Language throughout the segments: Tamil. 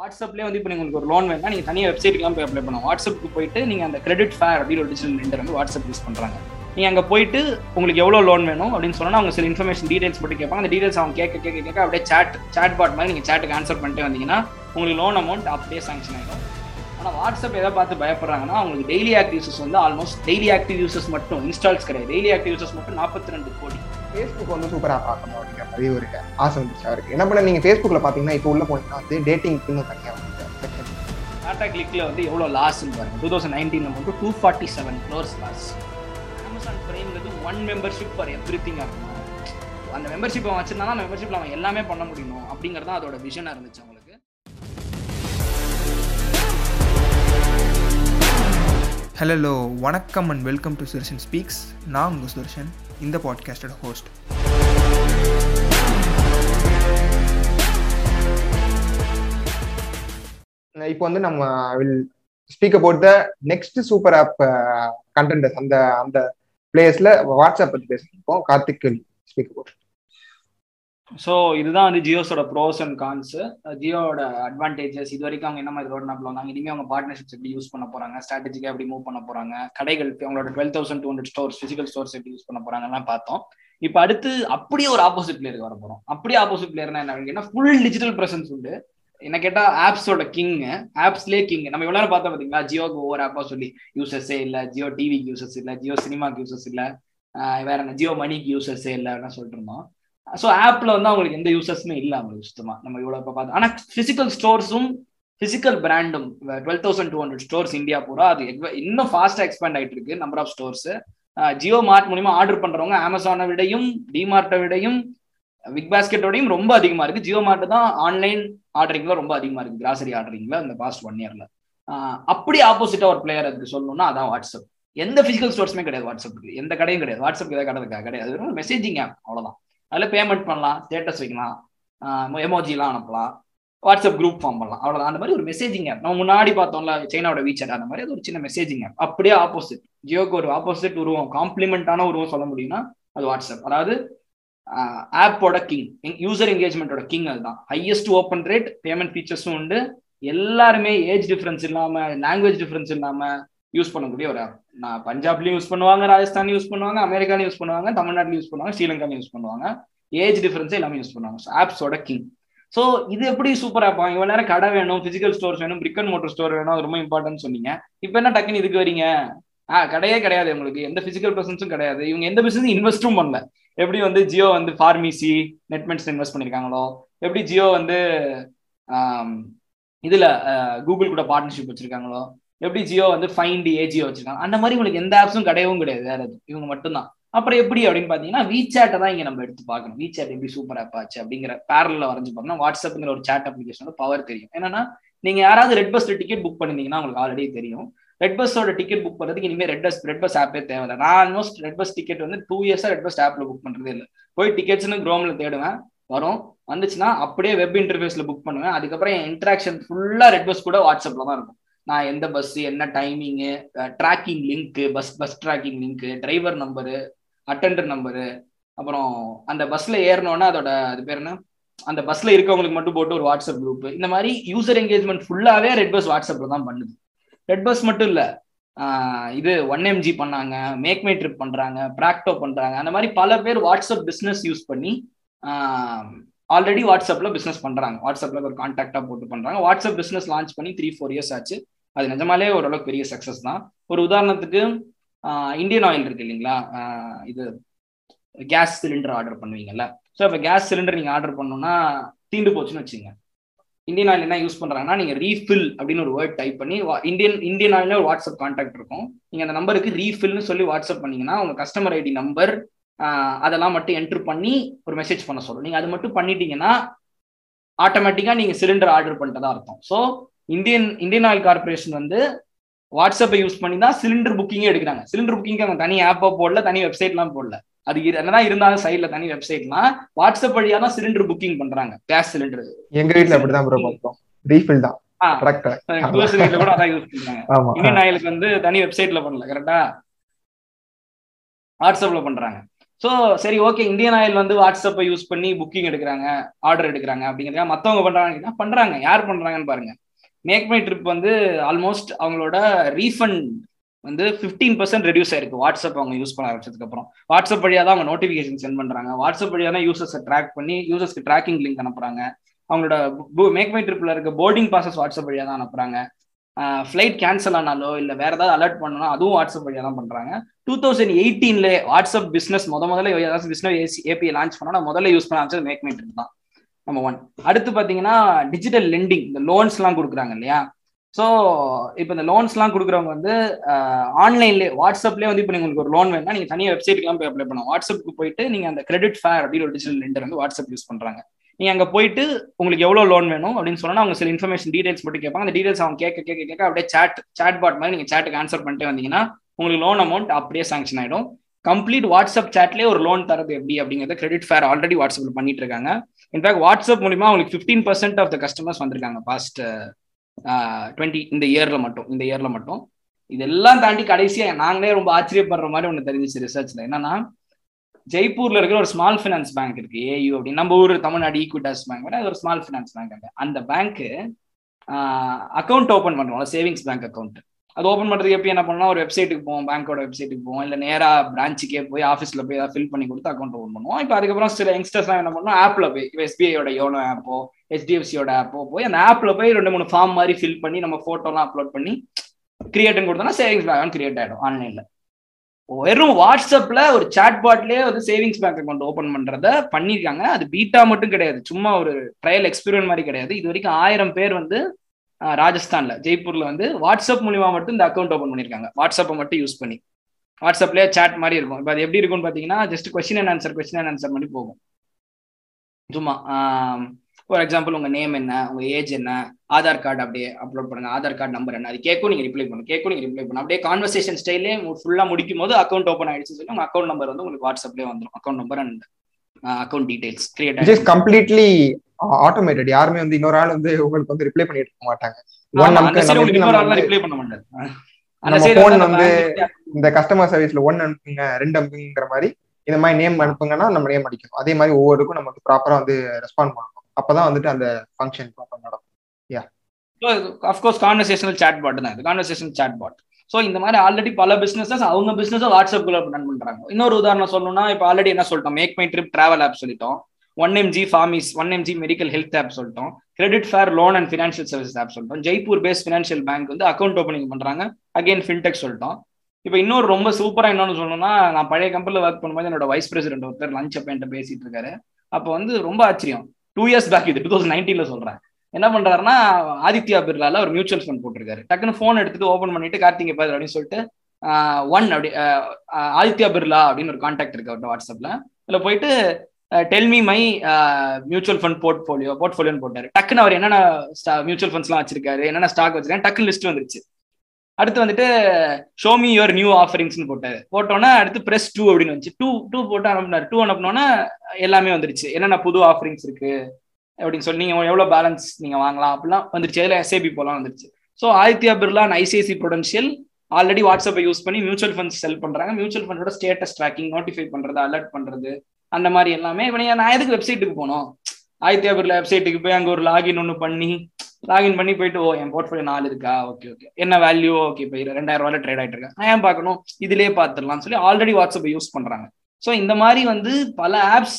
வாட்ஸ்அப்லேயே வந்து இப்போ உங்களுக்கு ஒரு லோன் வேணா நீங்கள் தனியாக வெப்சைட்டுக்குலாம் போய் அப்ளை பண்ணலாம். வாட்ஸ்அப்புக்கு போயிட்டு நீங்கள் அந்த கிரெடிட் ஃபேர் அப்படின்னு ஒரு டிஜிட்டல் லெண்டர் வந்து வாட்ஸ்அப் யூஸ் பண்ணுறாங்க நீங்கள் அங்கே போயிட்டு உங்களுக்கு எவ்வளோ லோன் வேணும் அப்படின்னு சொன்னால் அவங்க சில இன்ஃபர்மேஷன் டீடைல்ஸ் போட்டு கேட்பாங்க. அந்த டீடைல்ஸ் அவங்க கேட்க கேட்க கேட்க அப்படியே சாட் சாட் பாட் மாதிரி நீங்கள் சாட்டுக்கு ஆன்சர் பண்ணிட்டு வந்தீங்கன்னா உங்களுக்கு லோன் அமௌண்ட் அப்படியே சாங்ஷன் ஆகிடும் ஆனால் வாட்ஸ்அப் எதை பார்த்து பயப்படுறாங்கன்னா அவங்களுக்கு டெய்லி ஆக்டிவ் யூசர்ஸ் வந்து ஆல்மோஸ்ட் டெய்லி ஆக்டிவ் யூசர்ஸ் மட்டும் இன்ஸ்டால்ஸ் கிடையாது. டெய்லி ஆக்டிவ் யூசர்ஸ் மட்டும் நாற்பத்தி ரெண்டு கோடி. ஃபேஸ்புக் வந்து சூப்பராக பார்க்கணும் அப்படிங்கிற மாதிரி ஒரு ஆசை வந்துச்சு அவருக்கு. என்ன பண்ண நீங்கள் ஃபேஸ்புக்கில் பார்த்தீங்கன்னா இப்போ உள்ள போனீங்கன்னா வந்து டேட்டிங்க்குன்னு தனியாக வந்து செக்ஷன் டாடா கிளிக்ல வந்து எவ்வளோ லாஸ்ன்னு பாருங்க. டூ தௌசண்ட் நைன்டீன்ல மட்டும் two forty seven crores loss Amazon பிரைம்ங்கிறது one membership for everything இருக்கணும் அந்த மெம்பர்ஷிப் அவன் வச்சிருந்தானா அந்த மெம்பர்ஷிப்ல அவன் எல்லாமே பண்ண முடியும் அப்படிங்கிறது தான் அதோட விஷனாக இருந்துச்சு அவங்களுக்கு. ஹலோ வணக்கம் and welcome to Sudarshan speaks நான் உங்கள் சுதர்ஷன் இந்த பாட்காஸ்டோட ஹோஸ்ட் இப்போ வந்து நம்ம will speak about the next super app content அந்த அந்த பிளேஸ்ல வாட்ஸ்அப் பத்தி பேசிருக்கோம் கார்த்திக் ஸ்பீக் அபவுட் ஸோ இதுதான் வந்து ஜியோஸோட ப்ரோஸ் அண்ட் கான்ஸ் ஜியோட அட்வான்டேஜஸ் இது வரைக்கும் அவங்க என்ன மாதிரி ரோட் மேப்ல வந்தாங்க? இனிமேல் அவங்க பார்ட்னர்ஷிப்ஸ் எப்படி யூஸ் பண்ண போறாங்க? ஸ்ட்ராட்டஜிக்காக எப்படி மூவ் பண்ண போறாங்க? கடைகள் அவங்களோட twelve thousand two hundred stores physical stores எப்படி யூஸ் பண்ண போறாங்கலாம் பார்த்தோம். இப்போ அடுத்து அப்படியே ஒரு ஆப்போசிட் பிளேயருக்கு வர போறோம். அப்படியே ஆப்போசிட் பிளேயர்னா என்ன? ஃபுல் டிஜிட்டல் பிரசன்ஸ் உண்டு. என்ன கேட்டா ஆப்ஸோட கிங் ஆப்ஸ்லேயே கிங் நம்ம எவ்வளவு நேரம் பார்த்தோம் பாத்தீங்களா ஜியோக்கு ஒவ்வொரு ஆப்பா சொல்லி யூசர்ஸே இல்ல ஜியோ டிவிக்கு யூசர்ஸ் இல்ல ஜியோ சினிமாக்கு யூசர்ஸ் இல்ல வேற என்ன? ஜியோ மணிக்கு யூசர்ஸே இல்லைன்னு சொல்லிட்டு இருந்தோம். ஸோ ஆப்ல வந்து அவங்களுக்கு எந்த யூசர்ஸுமே இல்லை அவங்களுக்கு சுத்தமா. நம்ம இவ்வளோ இப்போ பார்த்தோம் ஆனால் பிசிக்கல் ஸ்டோர்ஸும் physical பிராண்டும் twelve thousand two hundred stores India பூரா அது இன்னும் ஃபாஸ்டா எக்ஸ்பேண்ட் ஆயிட்டு இருக்கு நம்பர் ஆஃப் ஸ்டோர்ஸ் ஜியோ மார்ட் மூலியமா ஆர்டர் பண்றவங்க அமேசானை விடையும் டிமார்ட்டை விடையும் பிக் பாஸ்கெட்டோடையும் ரொம்ப அதிகமா இருக்கு. ஜியோ மார்ட் தான் ஆன்லைன் ஆர்டரிங்ல ரொம்ப அதிகமா இருக்கு கிராசரி ஆர்டரிங்ல இந்த பாஸ்ட் ஒன் இயர்ல அப்படி ஆப்போசிட்டா ஒரு பிளேயர் அதுக்கு சொல்லணும்னா அதான் வாட்ஸ்அப் எந்த பிசிக்கல் ஸ்டோர்ஸுமே கிடையாது வாட்ஸ்அப்புக்கு எந்த கடையும் கிடையாது. வாட்ஸ்அப் ஏதாவது கடை கிடையாது. வெறும் மெசேஜிங் ஆப் அவ்வளவுதான். அதில் பேமெண்ட் பண்ணலாம் ஸ்டேட்டஸ் வைக்கலாம் எமோஜிலாம் அனுப்பலாம் வாட்ஸ்அப் குரூப் ஃபார்ம் பண்ணலாம் அவ்வளோதான் அந்த மாதிரி ஒரு மெசேஜிங் ஆப் நம்ம முன்னாடி பார்த்தோம்ல சைனாவோட வீச்சர் அந்த மாதிரி அது ஒரு சின்ன மெசேஜிங் ஆப் அப்படியே ஆப்போசிட் ஜியோக்கு ஒரு ஆப்போசிட் உருவம் காம்ப்ளிமெண்டான உருவம் சொல்ல முடியும்னா அது வாட்ஸ்அப் அதாவது ஆப்போட கிங் யூசர் என்கேஜ்மெண்ட்டோட கிங் அதுதான். ஹையஸ்ட் ஓப்பன் ரேட் பேமெண்ட் ஃபீச்சர்ஸும் உண்டு. எல்லாருமே ஏஜ் டிஃப்ரென்ஸ் இல்லாமல் லாங்குவேஜ் டிஃப்ரென்ஸ் இல்லாமல் யூஸ் பண்ணக்கூடிய ஒரு ஆப். நான் பஞ்சாப்லயும் யூஸ் பண்ணுவாங்க ராஜஸ்தான் யூஸ் பண்ணுவாங்க அமெரிக்காலையும் யூஸ் பண்ணுவாங்க தமிழ்நாட்டிலும் யூஸ் பண்ணுவாங்க ஸ்ரீலங்காலையும் யூஸ் பண்ணுவாங்க. ஏஜ் டிஃபரன்ஸ் எல்லாமே யூஸ் பண்ணுவாங்க. ஆப்ஸோட கிங் ஸோ இது எப்படி சூப்பர் ஆப் இவ்வளவு நேரம் கடை வேணும் பிசிக்கல் ஸ்டோர்ஸ் வேணும் பிரிக் அண்ட் மோட்டர் ஸ்டோர் வேணும் அது ரொம்ப இம்பார்ட்டன்ட் சொன்னீங்க. இப்போ என்ன டக்குன்னு இதுக்கு வரீங்க? ஆ கடையே கிடையாது உங்களுக்கு. எந்த பிசிக்கல் பிரசன்ஸும் கிடையாது. இவங்க எந்த பிசினஸ் இன்வெஸ்ட்டும் பண்ணல. எப்படி வந்து ஜியோ வந்து ஃபார்மசி நெட்மெண்ட்ஸ் இன்வெஸ்ட் பண்ணிருக்காங்களோ? எப்படி ஜியோ வந்து இதுல கூகுள் கூட பார்ட்னர்ஷிப் வச்சிருக்காங்களோ? எப்படி ஜியோ வந்து ஃபைண்ட் ஏஜியோ வச்சிருக்காங்க? அந்த மாதிரி உங்களுக்கு எந்த ஆப்ஸும் கிடையவும் கிடையாது. வேற இவங்க மட்டும்தான். அப்புறம் எப்படி அப்படின்னு பாத்தீங்கன்னா வீசாட்டை தான் இங்க நம்ம எடுத்து பார்க்கணும். வீசாட் எப்படி சூப்பர் ஆப் ஆச்சு அப்படிங்கிற பேரல வரைஞ்சு பார்த்தோம்னா வாட்ஸ்அப்ங்கிற ஒரு சாட் அப்ளிகேஷனோட பவர் தெரியும். என்னன்னா நீங்க யாராவது ரெட் பஸ்ல டிக்கெட் புக் பண்ணிருந்தீங்கன்னா உங்களுக்கு ஆல்ரெடி தெரியும். ரெட் பஸ்ஸோட டிக்கெட் புக் பண்றதுக்கு இனிமேல் ரெட் பஸ் ரெட் பஸ் ஆப்பே தேவையில்லை. நான் ஆல்மோஸ்ட் ரெட் பஸ் டிக்கெட் வந்து டூ இயர்ஸா ரெட் பஸ் ஆப்ல புக் பண்றதே இல்லை. போய் டிக்கெட்ஸ்னு குரோம்ல தேடுவேன். வரும். வந்துச்சுன்னா அப்படியே வெப் இன்டர்ஃபேஸ்ல புக் பண்ணுவேன். அதுக்கப்புறம் என் இன்ட்ராக்ஷன் ஃபுல்லா ரெட் பஸ் கூட வாட்ஸ்அப்ல தான் இருக்கும். நான் எந்த பஸ் என்ன timing tracking link bus bus tracking link driver number attender number அப்புறம் அந்த பஸ்ல ஏறினோன்னா அதோட அது பேர் என்ன? அந்த பஸ்ல இருக்கவங்களுக்கு மட்டும் போட்டு ஒரு வாட்ஸ்அப் குரூப் இந்த மாதிரி யூசர் என்கேஜ்மெண்ட் ஃபுல்லாவே ரெட் பஸ் வாட்ஸ்அப்ல தான் பண்ணுது. ரெட் பஸ் மட்டும் இல்ல இது ஒன் எம்ஜி பண்ணாங்க மேக் மை ட்ரிப் பண்றாங்க ப்ராக்டோ பண்றாங்க அந்த மாதிரி பல பேர் வாட்ஸ்அப் பிஸ்னஸ் யூஸ் பண்ணி ஆல்ரெடி வாட்ஸ்அப்ல பிசினஸ் பண்றாங்க. வாட்ஸ்அப்ல ஒரு கான்டாக்டா போட்டு பண்றாங்க. வாட்ஸ்அப் பிஸ்னஸ் லான்ச் பண்ணி த்ரீ ஃபோர் இயர்ஸ் ஆச்சு. அது நிஜமாலே ஓரளவுக்கு பெரிய சக்சஸ் தான். ஒரு உதாரணத்துக்கு இந்தியன் ஆயில் இருக்கு இல்லைங்களா? இது கேஸ் சிலிண்டர் ஆர்டர் பண்ணுவீங்கல்ல. ஸோ இப்போ கேஸ் சிலிண்டர் நீங்க ஆர்டர் பண்ணோம்னா தீண்டு போச்சுன்னு வச்சுங்க இந்தியன் ஆயில் என்ன யூஸ் பண்றாங்கன்னா நீங்க ரீஃபில் அப்படின்னு ஒரு வேர்ட் டைப் பண்ணி இந்தியன் இந்தியன் ஆயில் ஒரு வாட்ஸ்அப் கான்டாக்ட் இருக்கும். நீங்க அந்த நம்பருக்கு ரீஃபில்னு சொல்லி வாட்ஸ்அப் பண்ணீங்கன்னா உங்க கஸ்டமர் ஐடி நம்பர் அதெல்லாம் மட்டும் என்ட்ரு பண்ணி ஒரு மெசேஜ் பண்ண சொல்லும். நீங்க அது மட்டும் பண்ணிட்டீங்கன்னா ஆட்டோமேட்டிக்கா நீங்க சிலிண்டர் ஆர்டர் பண்ணிட்டதா அர்த்தம். So Indian Indian oil corporation வந்து வாட்ஸ்அப்பை யூஸ் பண்ணி தான் சிலிண்டர் புக்கிங்கே எடுக்கிறாங்க. சிலிண்டர் புக்கிங் அவங்க தனி ஆப்பா போடல தனி வெப்சைட்லாம் போடல. அது என்னதான் இருந்தாலும் சைட்ல தனி வெப்சைட்லாம் வாட்ஸ்அப் வழியா தான் சிலிண்டர் புக்கிங் பண்றாங்க. கேஸ் சிலிண்டர் எங்க வீட்ல அப்படிதான் ப்ரோ பார்த்தோம் ரீஃபில் தான். கூட அதான் யூஸ் பண்றாங்க. இந்தியன் ஆயிலுக்கு வந்து தனி வெப்சைட்ல பண்ணல கரெக்டா வாட்ஸ்அப்ல பண்றாங்க. ஸோ சரி ஓகே இந்தியன் ஆயில் வந்து வாட்ஸ்அப்பை யூஸ் பண்ணி புக்கிங் எடுக்கிறாங்க ஆர்டர் எடுக்கிறாங்க அப்படிங்கிறதுக்காக மற்றவங்க பண்றாங்கன்னா பண்றாங்க. யார் பண்றாங்கன்னு பாருங்க. மேக் மை ட்ரிப் வந்து ஆல்மோஸ்ட் அவங்களோட ரீஃபண்ட் வந்து ஃபிஃப்டீன் பர்சன்ட் ரெடியூஸ் ஆயிருக்கு. வாட்ஸ்அப் அவங்க யூஸ் பண்ண ஆரம்பிச்சதுக்கு அப்புறம். வாட்ஸ்அப் வழியாக தான் அவங்க நோட்டிஃபிகேஷன் சென்ட் பண்றாங்க. வாட்ஸ்அப் வழியாக தான் யூசர்ஸை ட்ராக் பண்ணி யூசர்ஸ்க்கு ட்ராக்கிங் லிங்க் அனுப்புறாங்க. அவங்களோட மேக் மை ட்ரிப்ல இருக்க போர்டிங் பாசஸ் வாட்ஸ்அப் வழியாக தான் அனுப்புறாங்க. ஃப்ளைட் கேன்சல் ஆனாலோ இல்லை வேற ஏதாவது அலர்ட் பண்ணணும் அதுவும் வாட்ஸ்அப் வழியாக தான் பண்றாங்க. டூ தௌசண்ட் எயிட்டீன்ல வாட்ஸ்அப் பிசினஸ் முத முதல்ல ஏதாவது பிசினஸ் ஏபி லான்ச் பண்ணோம்னா முதல்ல யூஸ் பண்ண ஆரம்பிச்சது மேக் மை ட்ரிப் தான். நம்பர் ஒன் அடுத்து பாத்தீங்கன்னா டிஜிட்டல் லெண்டிங் இந்த லோன்ஸ் எல்லாம் கொடுக்குறாங்க இல்லையா? ஸோ இப்போ இந்த லோன்ஸ்லாம் கொடுக்குறவங்க வந்து ஆன்லைன்லேயே வாட்ஸ்அப்லேயே வந்து இப்போ உங்களுக்கு ஒரு லோன் வேணும்னா நீங்கள் தனியாக வெப்சைட்லாம் போய் அப்ளை பண்ணலாம். வாட்ஸ்அப்புக்கு போயிட்டு நீங்கள் அந்த கிரெடிட் ஃபேர் அப்படின்னு ஒரு டிஜிட்டல் லெண்டர் வந்து வாட்ஸ்அப் யூஸ் பண்ணுறாங்க நீங்கள் அங்கே போயிட்டு உங்களுக்கு எவ்வளோ லோன் வேணும் அப்படின்னு சொன்னால் அவங்க சில இன்ஃபர்மேஷன் டீடைல்ஸ் மட்டும் கேட்பாங்க. அந்த டீடைல்ஸ் அவங்க கேட்க கேட்க கேட்க அப்படியே சேட் சேட் பாட் மாதிரி நீங்கள் சேட்டுக்கு ஆன்சர் பண்ணிட்டு வந்தீங்கன்னா உங்களுக்கு லோன் அமௌண்ட் அப்படியே சாங்ஷன் ஆகிடும் கம்ப்ளீட் வாட்ஸ்அப் சேட்லேயே ஒரு லோன் தரது எப்படி அப்படிங்கிறத கிரெடிட் ஃபேர் ஆல்ரெடி வாட்ஸ்அப்பில் பண்ணிட்டு இருக்காங்க. இன்ஃபேக்ட் வாட்ஸ்அப் மூலிமா அவங்களுக்கு fifteen percent of the customers வந்திருக்காங்க பாஸ்ட் டுவெண்ட்டி இந்த இயர்ல மட்டும் இந்த இயர்ல மட்டும். இதெல்லாம் தாண்டி கடைசியா நாங்களே ரொம்ப ஆச்சரியப்படுற மாதிரி ஒன்று தெரிஞ்சிச்சு ரிசர்ச்ல என்னன்னா ஜெய்ப்பூர்ல இருக்கிற ஒரு ஸ்மால் ஃபினான்ஸ் பேங்க் இருக்கு ஏயு அப்படின்னு நம்ம ஊர் தமிழ்நாடு ஈக்விட்டாஸ் பேங்க் அது ஒரு ஸ்மால் ஃபினான்ஸ் பேங்க் அந்த பேங்க் அக்கௌண்ட் ஓப்பன் பண்ணுவாங்க சேவிங்ஸ் பேங்க் அக்கௌண்ட் அது ஓப்பன் பண்றதுக்கு எப்படி என்ன பண்ணலாம்? ஒரு வெப்சைட்டுக்கு போவோம் பேங்கோட வெப்சைட்டுக்கு போவோம். இல்லை நேரா பிரான்ச்சுக்கே போய் ஆஃபீஸ்ல போய் ஏதாவது ஃபில் பண்ணி கொடுத்து அக்கௌண்ட் ஓப்பன் பண்ணுவோம். இப்போ அதுக்கப்புறம் சில யங்ஸ்டர்ஸ்லாம் என்ன பண்ணுவோம் ஆப்ல போய் இப்போ எஸ்பிஐயோட யோனோ ஆப்போ ஹெச்டிஎஃப்சியோட ஆப்போ போய் அந்த ஆப்ல போய் ரெண்டு மூணு ஃபார்ம் மாதிரி ஃபில் பண்ணி நம்ம போட்டோலாம் அப்லோட் பண்ணி கிரியேட்னு கொடுத்தோம்னா சேவிங்ஸ் பேங்க் கிரியேட் ஆயிடும் ஆன்லைன்ல வெறும் வாட்ஸ்அப்ல ஒரு சாட் பாட்லயே வந்து சேவிங்ஸ் பேங்க் அக்கௌண்ட் ஓபன் பண்றத பண்ணிருக்காங்க. அது பீட்டா மட்டும் கிடையாது. சும்மா ஒரு ட்ரையல் எக்ஸ்பீரியன்ஸ் மாதிரி கிடையாது. இது வரைக்கும் ஆயிரம் பேர் வந்து ராஜஸ்தான்ல. ஜெய்ப்பூர்ல வந்து வாட்ஸ்அப் மூலியமா மட்டும் இந்த அக்கௌண்ட் ஓப்பன் பண்ணிருக்காங்க. வாட்ஸ்அப்பை மட்டும் யூஸ் பண்ணி. வாட்ஸ்அப்லேயே சாட் மாதிரி இருக்கும். இப்போ அது எப்படி இருக்கும்னு பார்த்தீங்கன்னா just question and answer question and answer பண்ணி போகும். சும்மா ஃபார் எக்ஸாம்பிள் உங்க நேம் என்ன உங்க ஏஜ் என்ன ஆதார் கார்டு அப்படியே அப்லோட் பண்ணுங்க. ஆதார் கார்டு நம்பர் என்ன அது கேட்கும் நீங்க ரிப்ளை பண்ணுங்க. கேட்கும் நீங்க ரிப்ளை பண்ணுங்க. அப்படியே கான்வர்சேஷன் ஸ்டைலே ஃபுல்லா முடிக்கும் போது அக்கௌண்ட் ஓப்பன் ஆயிடுச்சு சொல்லி உங்க அக்கௌண்ட் நம்பர் வந்து உங்களுக்கு வாட்ஸ்அப்லேயே வந்துடும் account number and account details create completely automated யாருமே வந்து இன்னொரு ஆள் வந்து உங்களுக்கு வந்து ரிப்ளை பண்ணிட்டு இருக்க மாட்டாங்க. ஒன் நமக்கு நம்ம போன் வந்து இந்த கஸ்டமர் சர்வீஸ்ல ஒன் அனுப்புங்க ரெண்டு அனுப்புங்கிற மாதிரி இந்த மாதிரி நேம் அனுப்புங்கன்னா நம்ம நேம் அடிக்கணும். அதே மாதிரி ஒவ்வொருக்கும் நமக்கு ப்ராப்பரா வந்து ரெஸ்பாண்ட் பண்ணணும். அப்பதான் வந்துட்டு அந்த ஃபங்க்ஷன் ப்ராப்பர் நடக்கும். Yeah of course conversational chat bot தான் இது. கான்வர்சேஷனல் சாட் பாட் ஸோ இந்த மாதிரி ஆல்ரெடி பல பிசினஸஸ் அவங்க பிசினஸ் வாட்ஸ்அப்ல ரன் பண்றாங்க. இன்னொரு உதாரணம் சொல்லணும்னா இப்போ ஆல்ரெடி என்ன சொல்லிட்டோம்? Make my trip travel app சொல்லிட்டோம். One MG PharmEasy one MG medical health app சொல்லிட்டோம். Credit fair loan and financial service app சொல்லிட்டோம். ஜெய்ப்பூர் பேஸ்ட் ஃபினான்ஷியல் பேங்க் வந்து அக்கௌண்ட் ஓப்பனிங் பண்றாங்க. அகைன் ஃபின்டெக் சொல்லிட்டோம். இப்போ இன்னொரு ரொம்ப சூப்பராக என்னன்னு சொல்லணும்னா நான் பழைய கம்பெனியில் ஒர்க் பண்ணும்போது என்னோட வைஸ் பிரசிடென்ட் ஒருத்தர் லஞ்ச் அப்ப பேசிட்டு இருக்காரு. அப்போ வந்து ரொம்ப ஆச்சரியம். டூ இயர்ஸ் பேக் இது டூ தௌசண்ட் நைன்டீன்ல சொல்றேன். என்ன பண்றாருன்னா ஆதித்யா பிர்லால ஒரு மியூச்சுவல் ஃபண்ட் போட்டிருக்காரு. டக்குன்னு ஃபோன் எடுத்துட்டு ஓப்பன் பண்ணிட்டு கார்த்திகை பாரு அப்படின்னு சொல்லிட்டு ஒன் அப்படி ஆதித்யா பிர்லா அப்படின்னு ஒரு கான்டாக்ட் இருக்கு அவர்கிட்ட வாட்ஸ்அப்ல இதுல போயிட்டு tell me my mutual fund portfolio போர்ட்ஃபோலியோன்னு போட்டாரு. டக்குன்னு அவர் என்னென்ன மியூச்சுவல் ஃபண்ட்ஸ்லாம் வச்சிருக்காரு என்னென்ன ஸ்டாக் வச்சிருக்காரு டக்குன்னு லிஸ்ட் வந்துருச்சு. அடுத்து வந்துட்டு ஷோமி யுவர் நியூ ஆஃபரிங்ஸ்னு போட்டாரு. போட்டோன்னா அடுத்து ப்ரெஸ் டூ அப்படின்னு வந்துச்சு. டூ டூ போட்டு அனுப்பினாரு. டூ அனுப்பினோன்னா எல்லாமே வந்துருச்சு. என்னென்ன புது ஆஃபரிங்ஸ் இருக்கு அப்படின்னு சொல்லி நீங்க எவ்வளோ பேலன்ஸ் நீங்க வாங்கலாம் அப்படிலாம் வந்துருச்சு. அதில் எஸ்ஏபி போலாம் வந்துருச்சு. So Aditya Birla and ICICI prudential already வாட்ஸ்அப்பை யூஸ் பண்ணி மியூச்சுவல் ஃபண்ட்ஸ் செல் பண்றாங்க. மியூச்சுவல் ஃபண்டோட ஸ்டேட்டஸ் ட்ராக்கிங் நோட்டிஃபை பண்றது அலர்ட் பண்றது அந்த மாதிரி எல்லாமே. இப்போ நான் எதுக்கு வெப்சைட்டுக்கு போனோம் ஆதித்யா பிர்லா வெப்சைட்டுக்கு போய் அங்கே ஒரு லாகின் ஒன்று பண்ணி லாகின் பண்ணி போயிட்டு ஓ என் போர்ட்ஃபோலியோ நாலு இருக்கா? ஓகே ஓகே என்ன வேல்யூ ஓகே இப்போ ரெண்டாயிரம் ரூபாயில ட்ரேட் ஆயிட்டு இருக்கேன். நான் ஏன் பார்க்கணும்? இதுலேயே பார்த்துடலாம் சொல்லி ஆல்ரெடி வாட்ஸ்அப்பை யூஸ் பண்றாங்க. ஸோ இந்த மாதிரி வந்து பல ஆப்ஸ்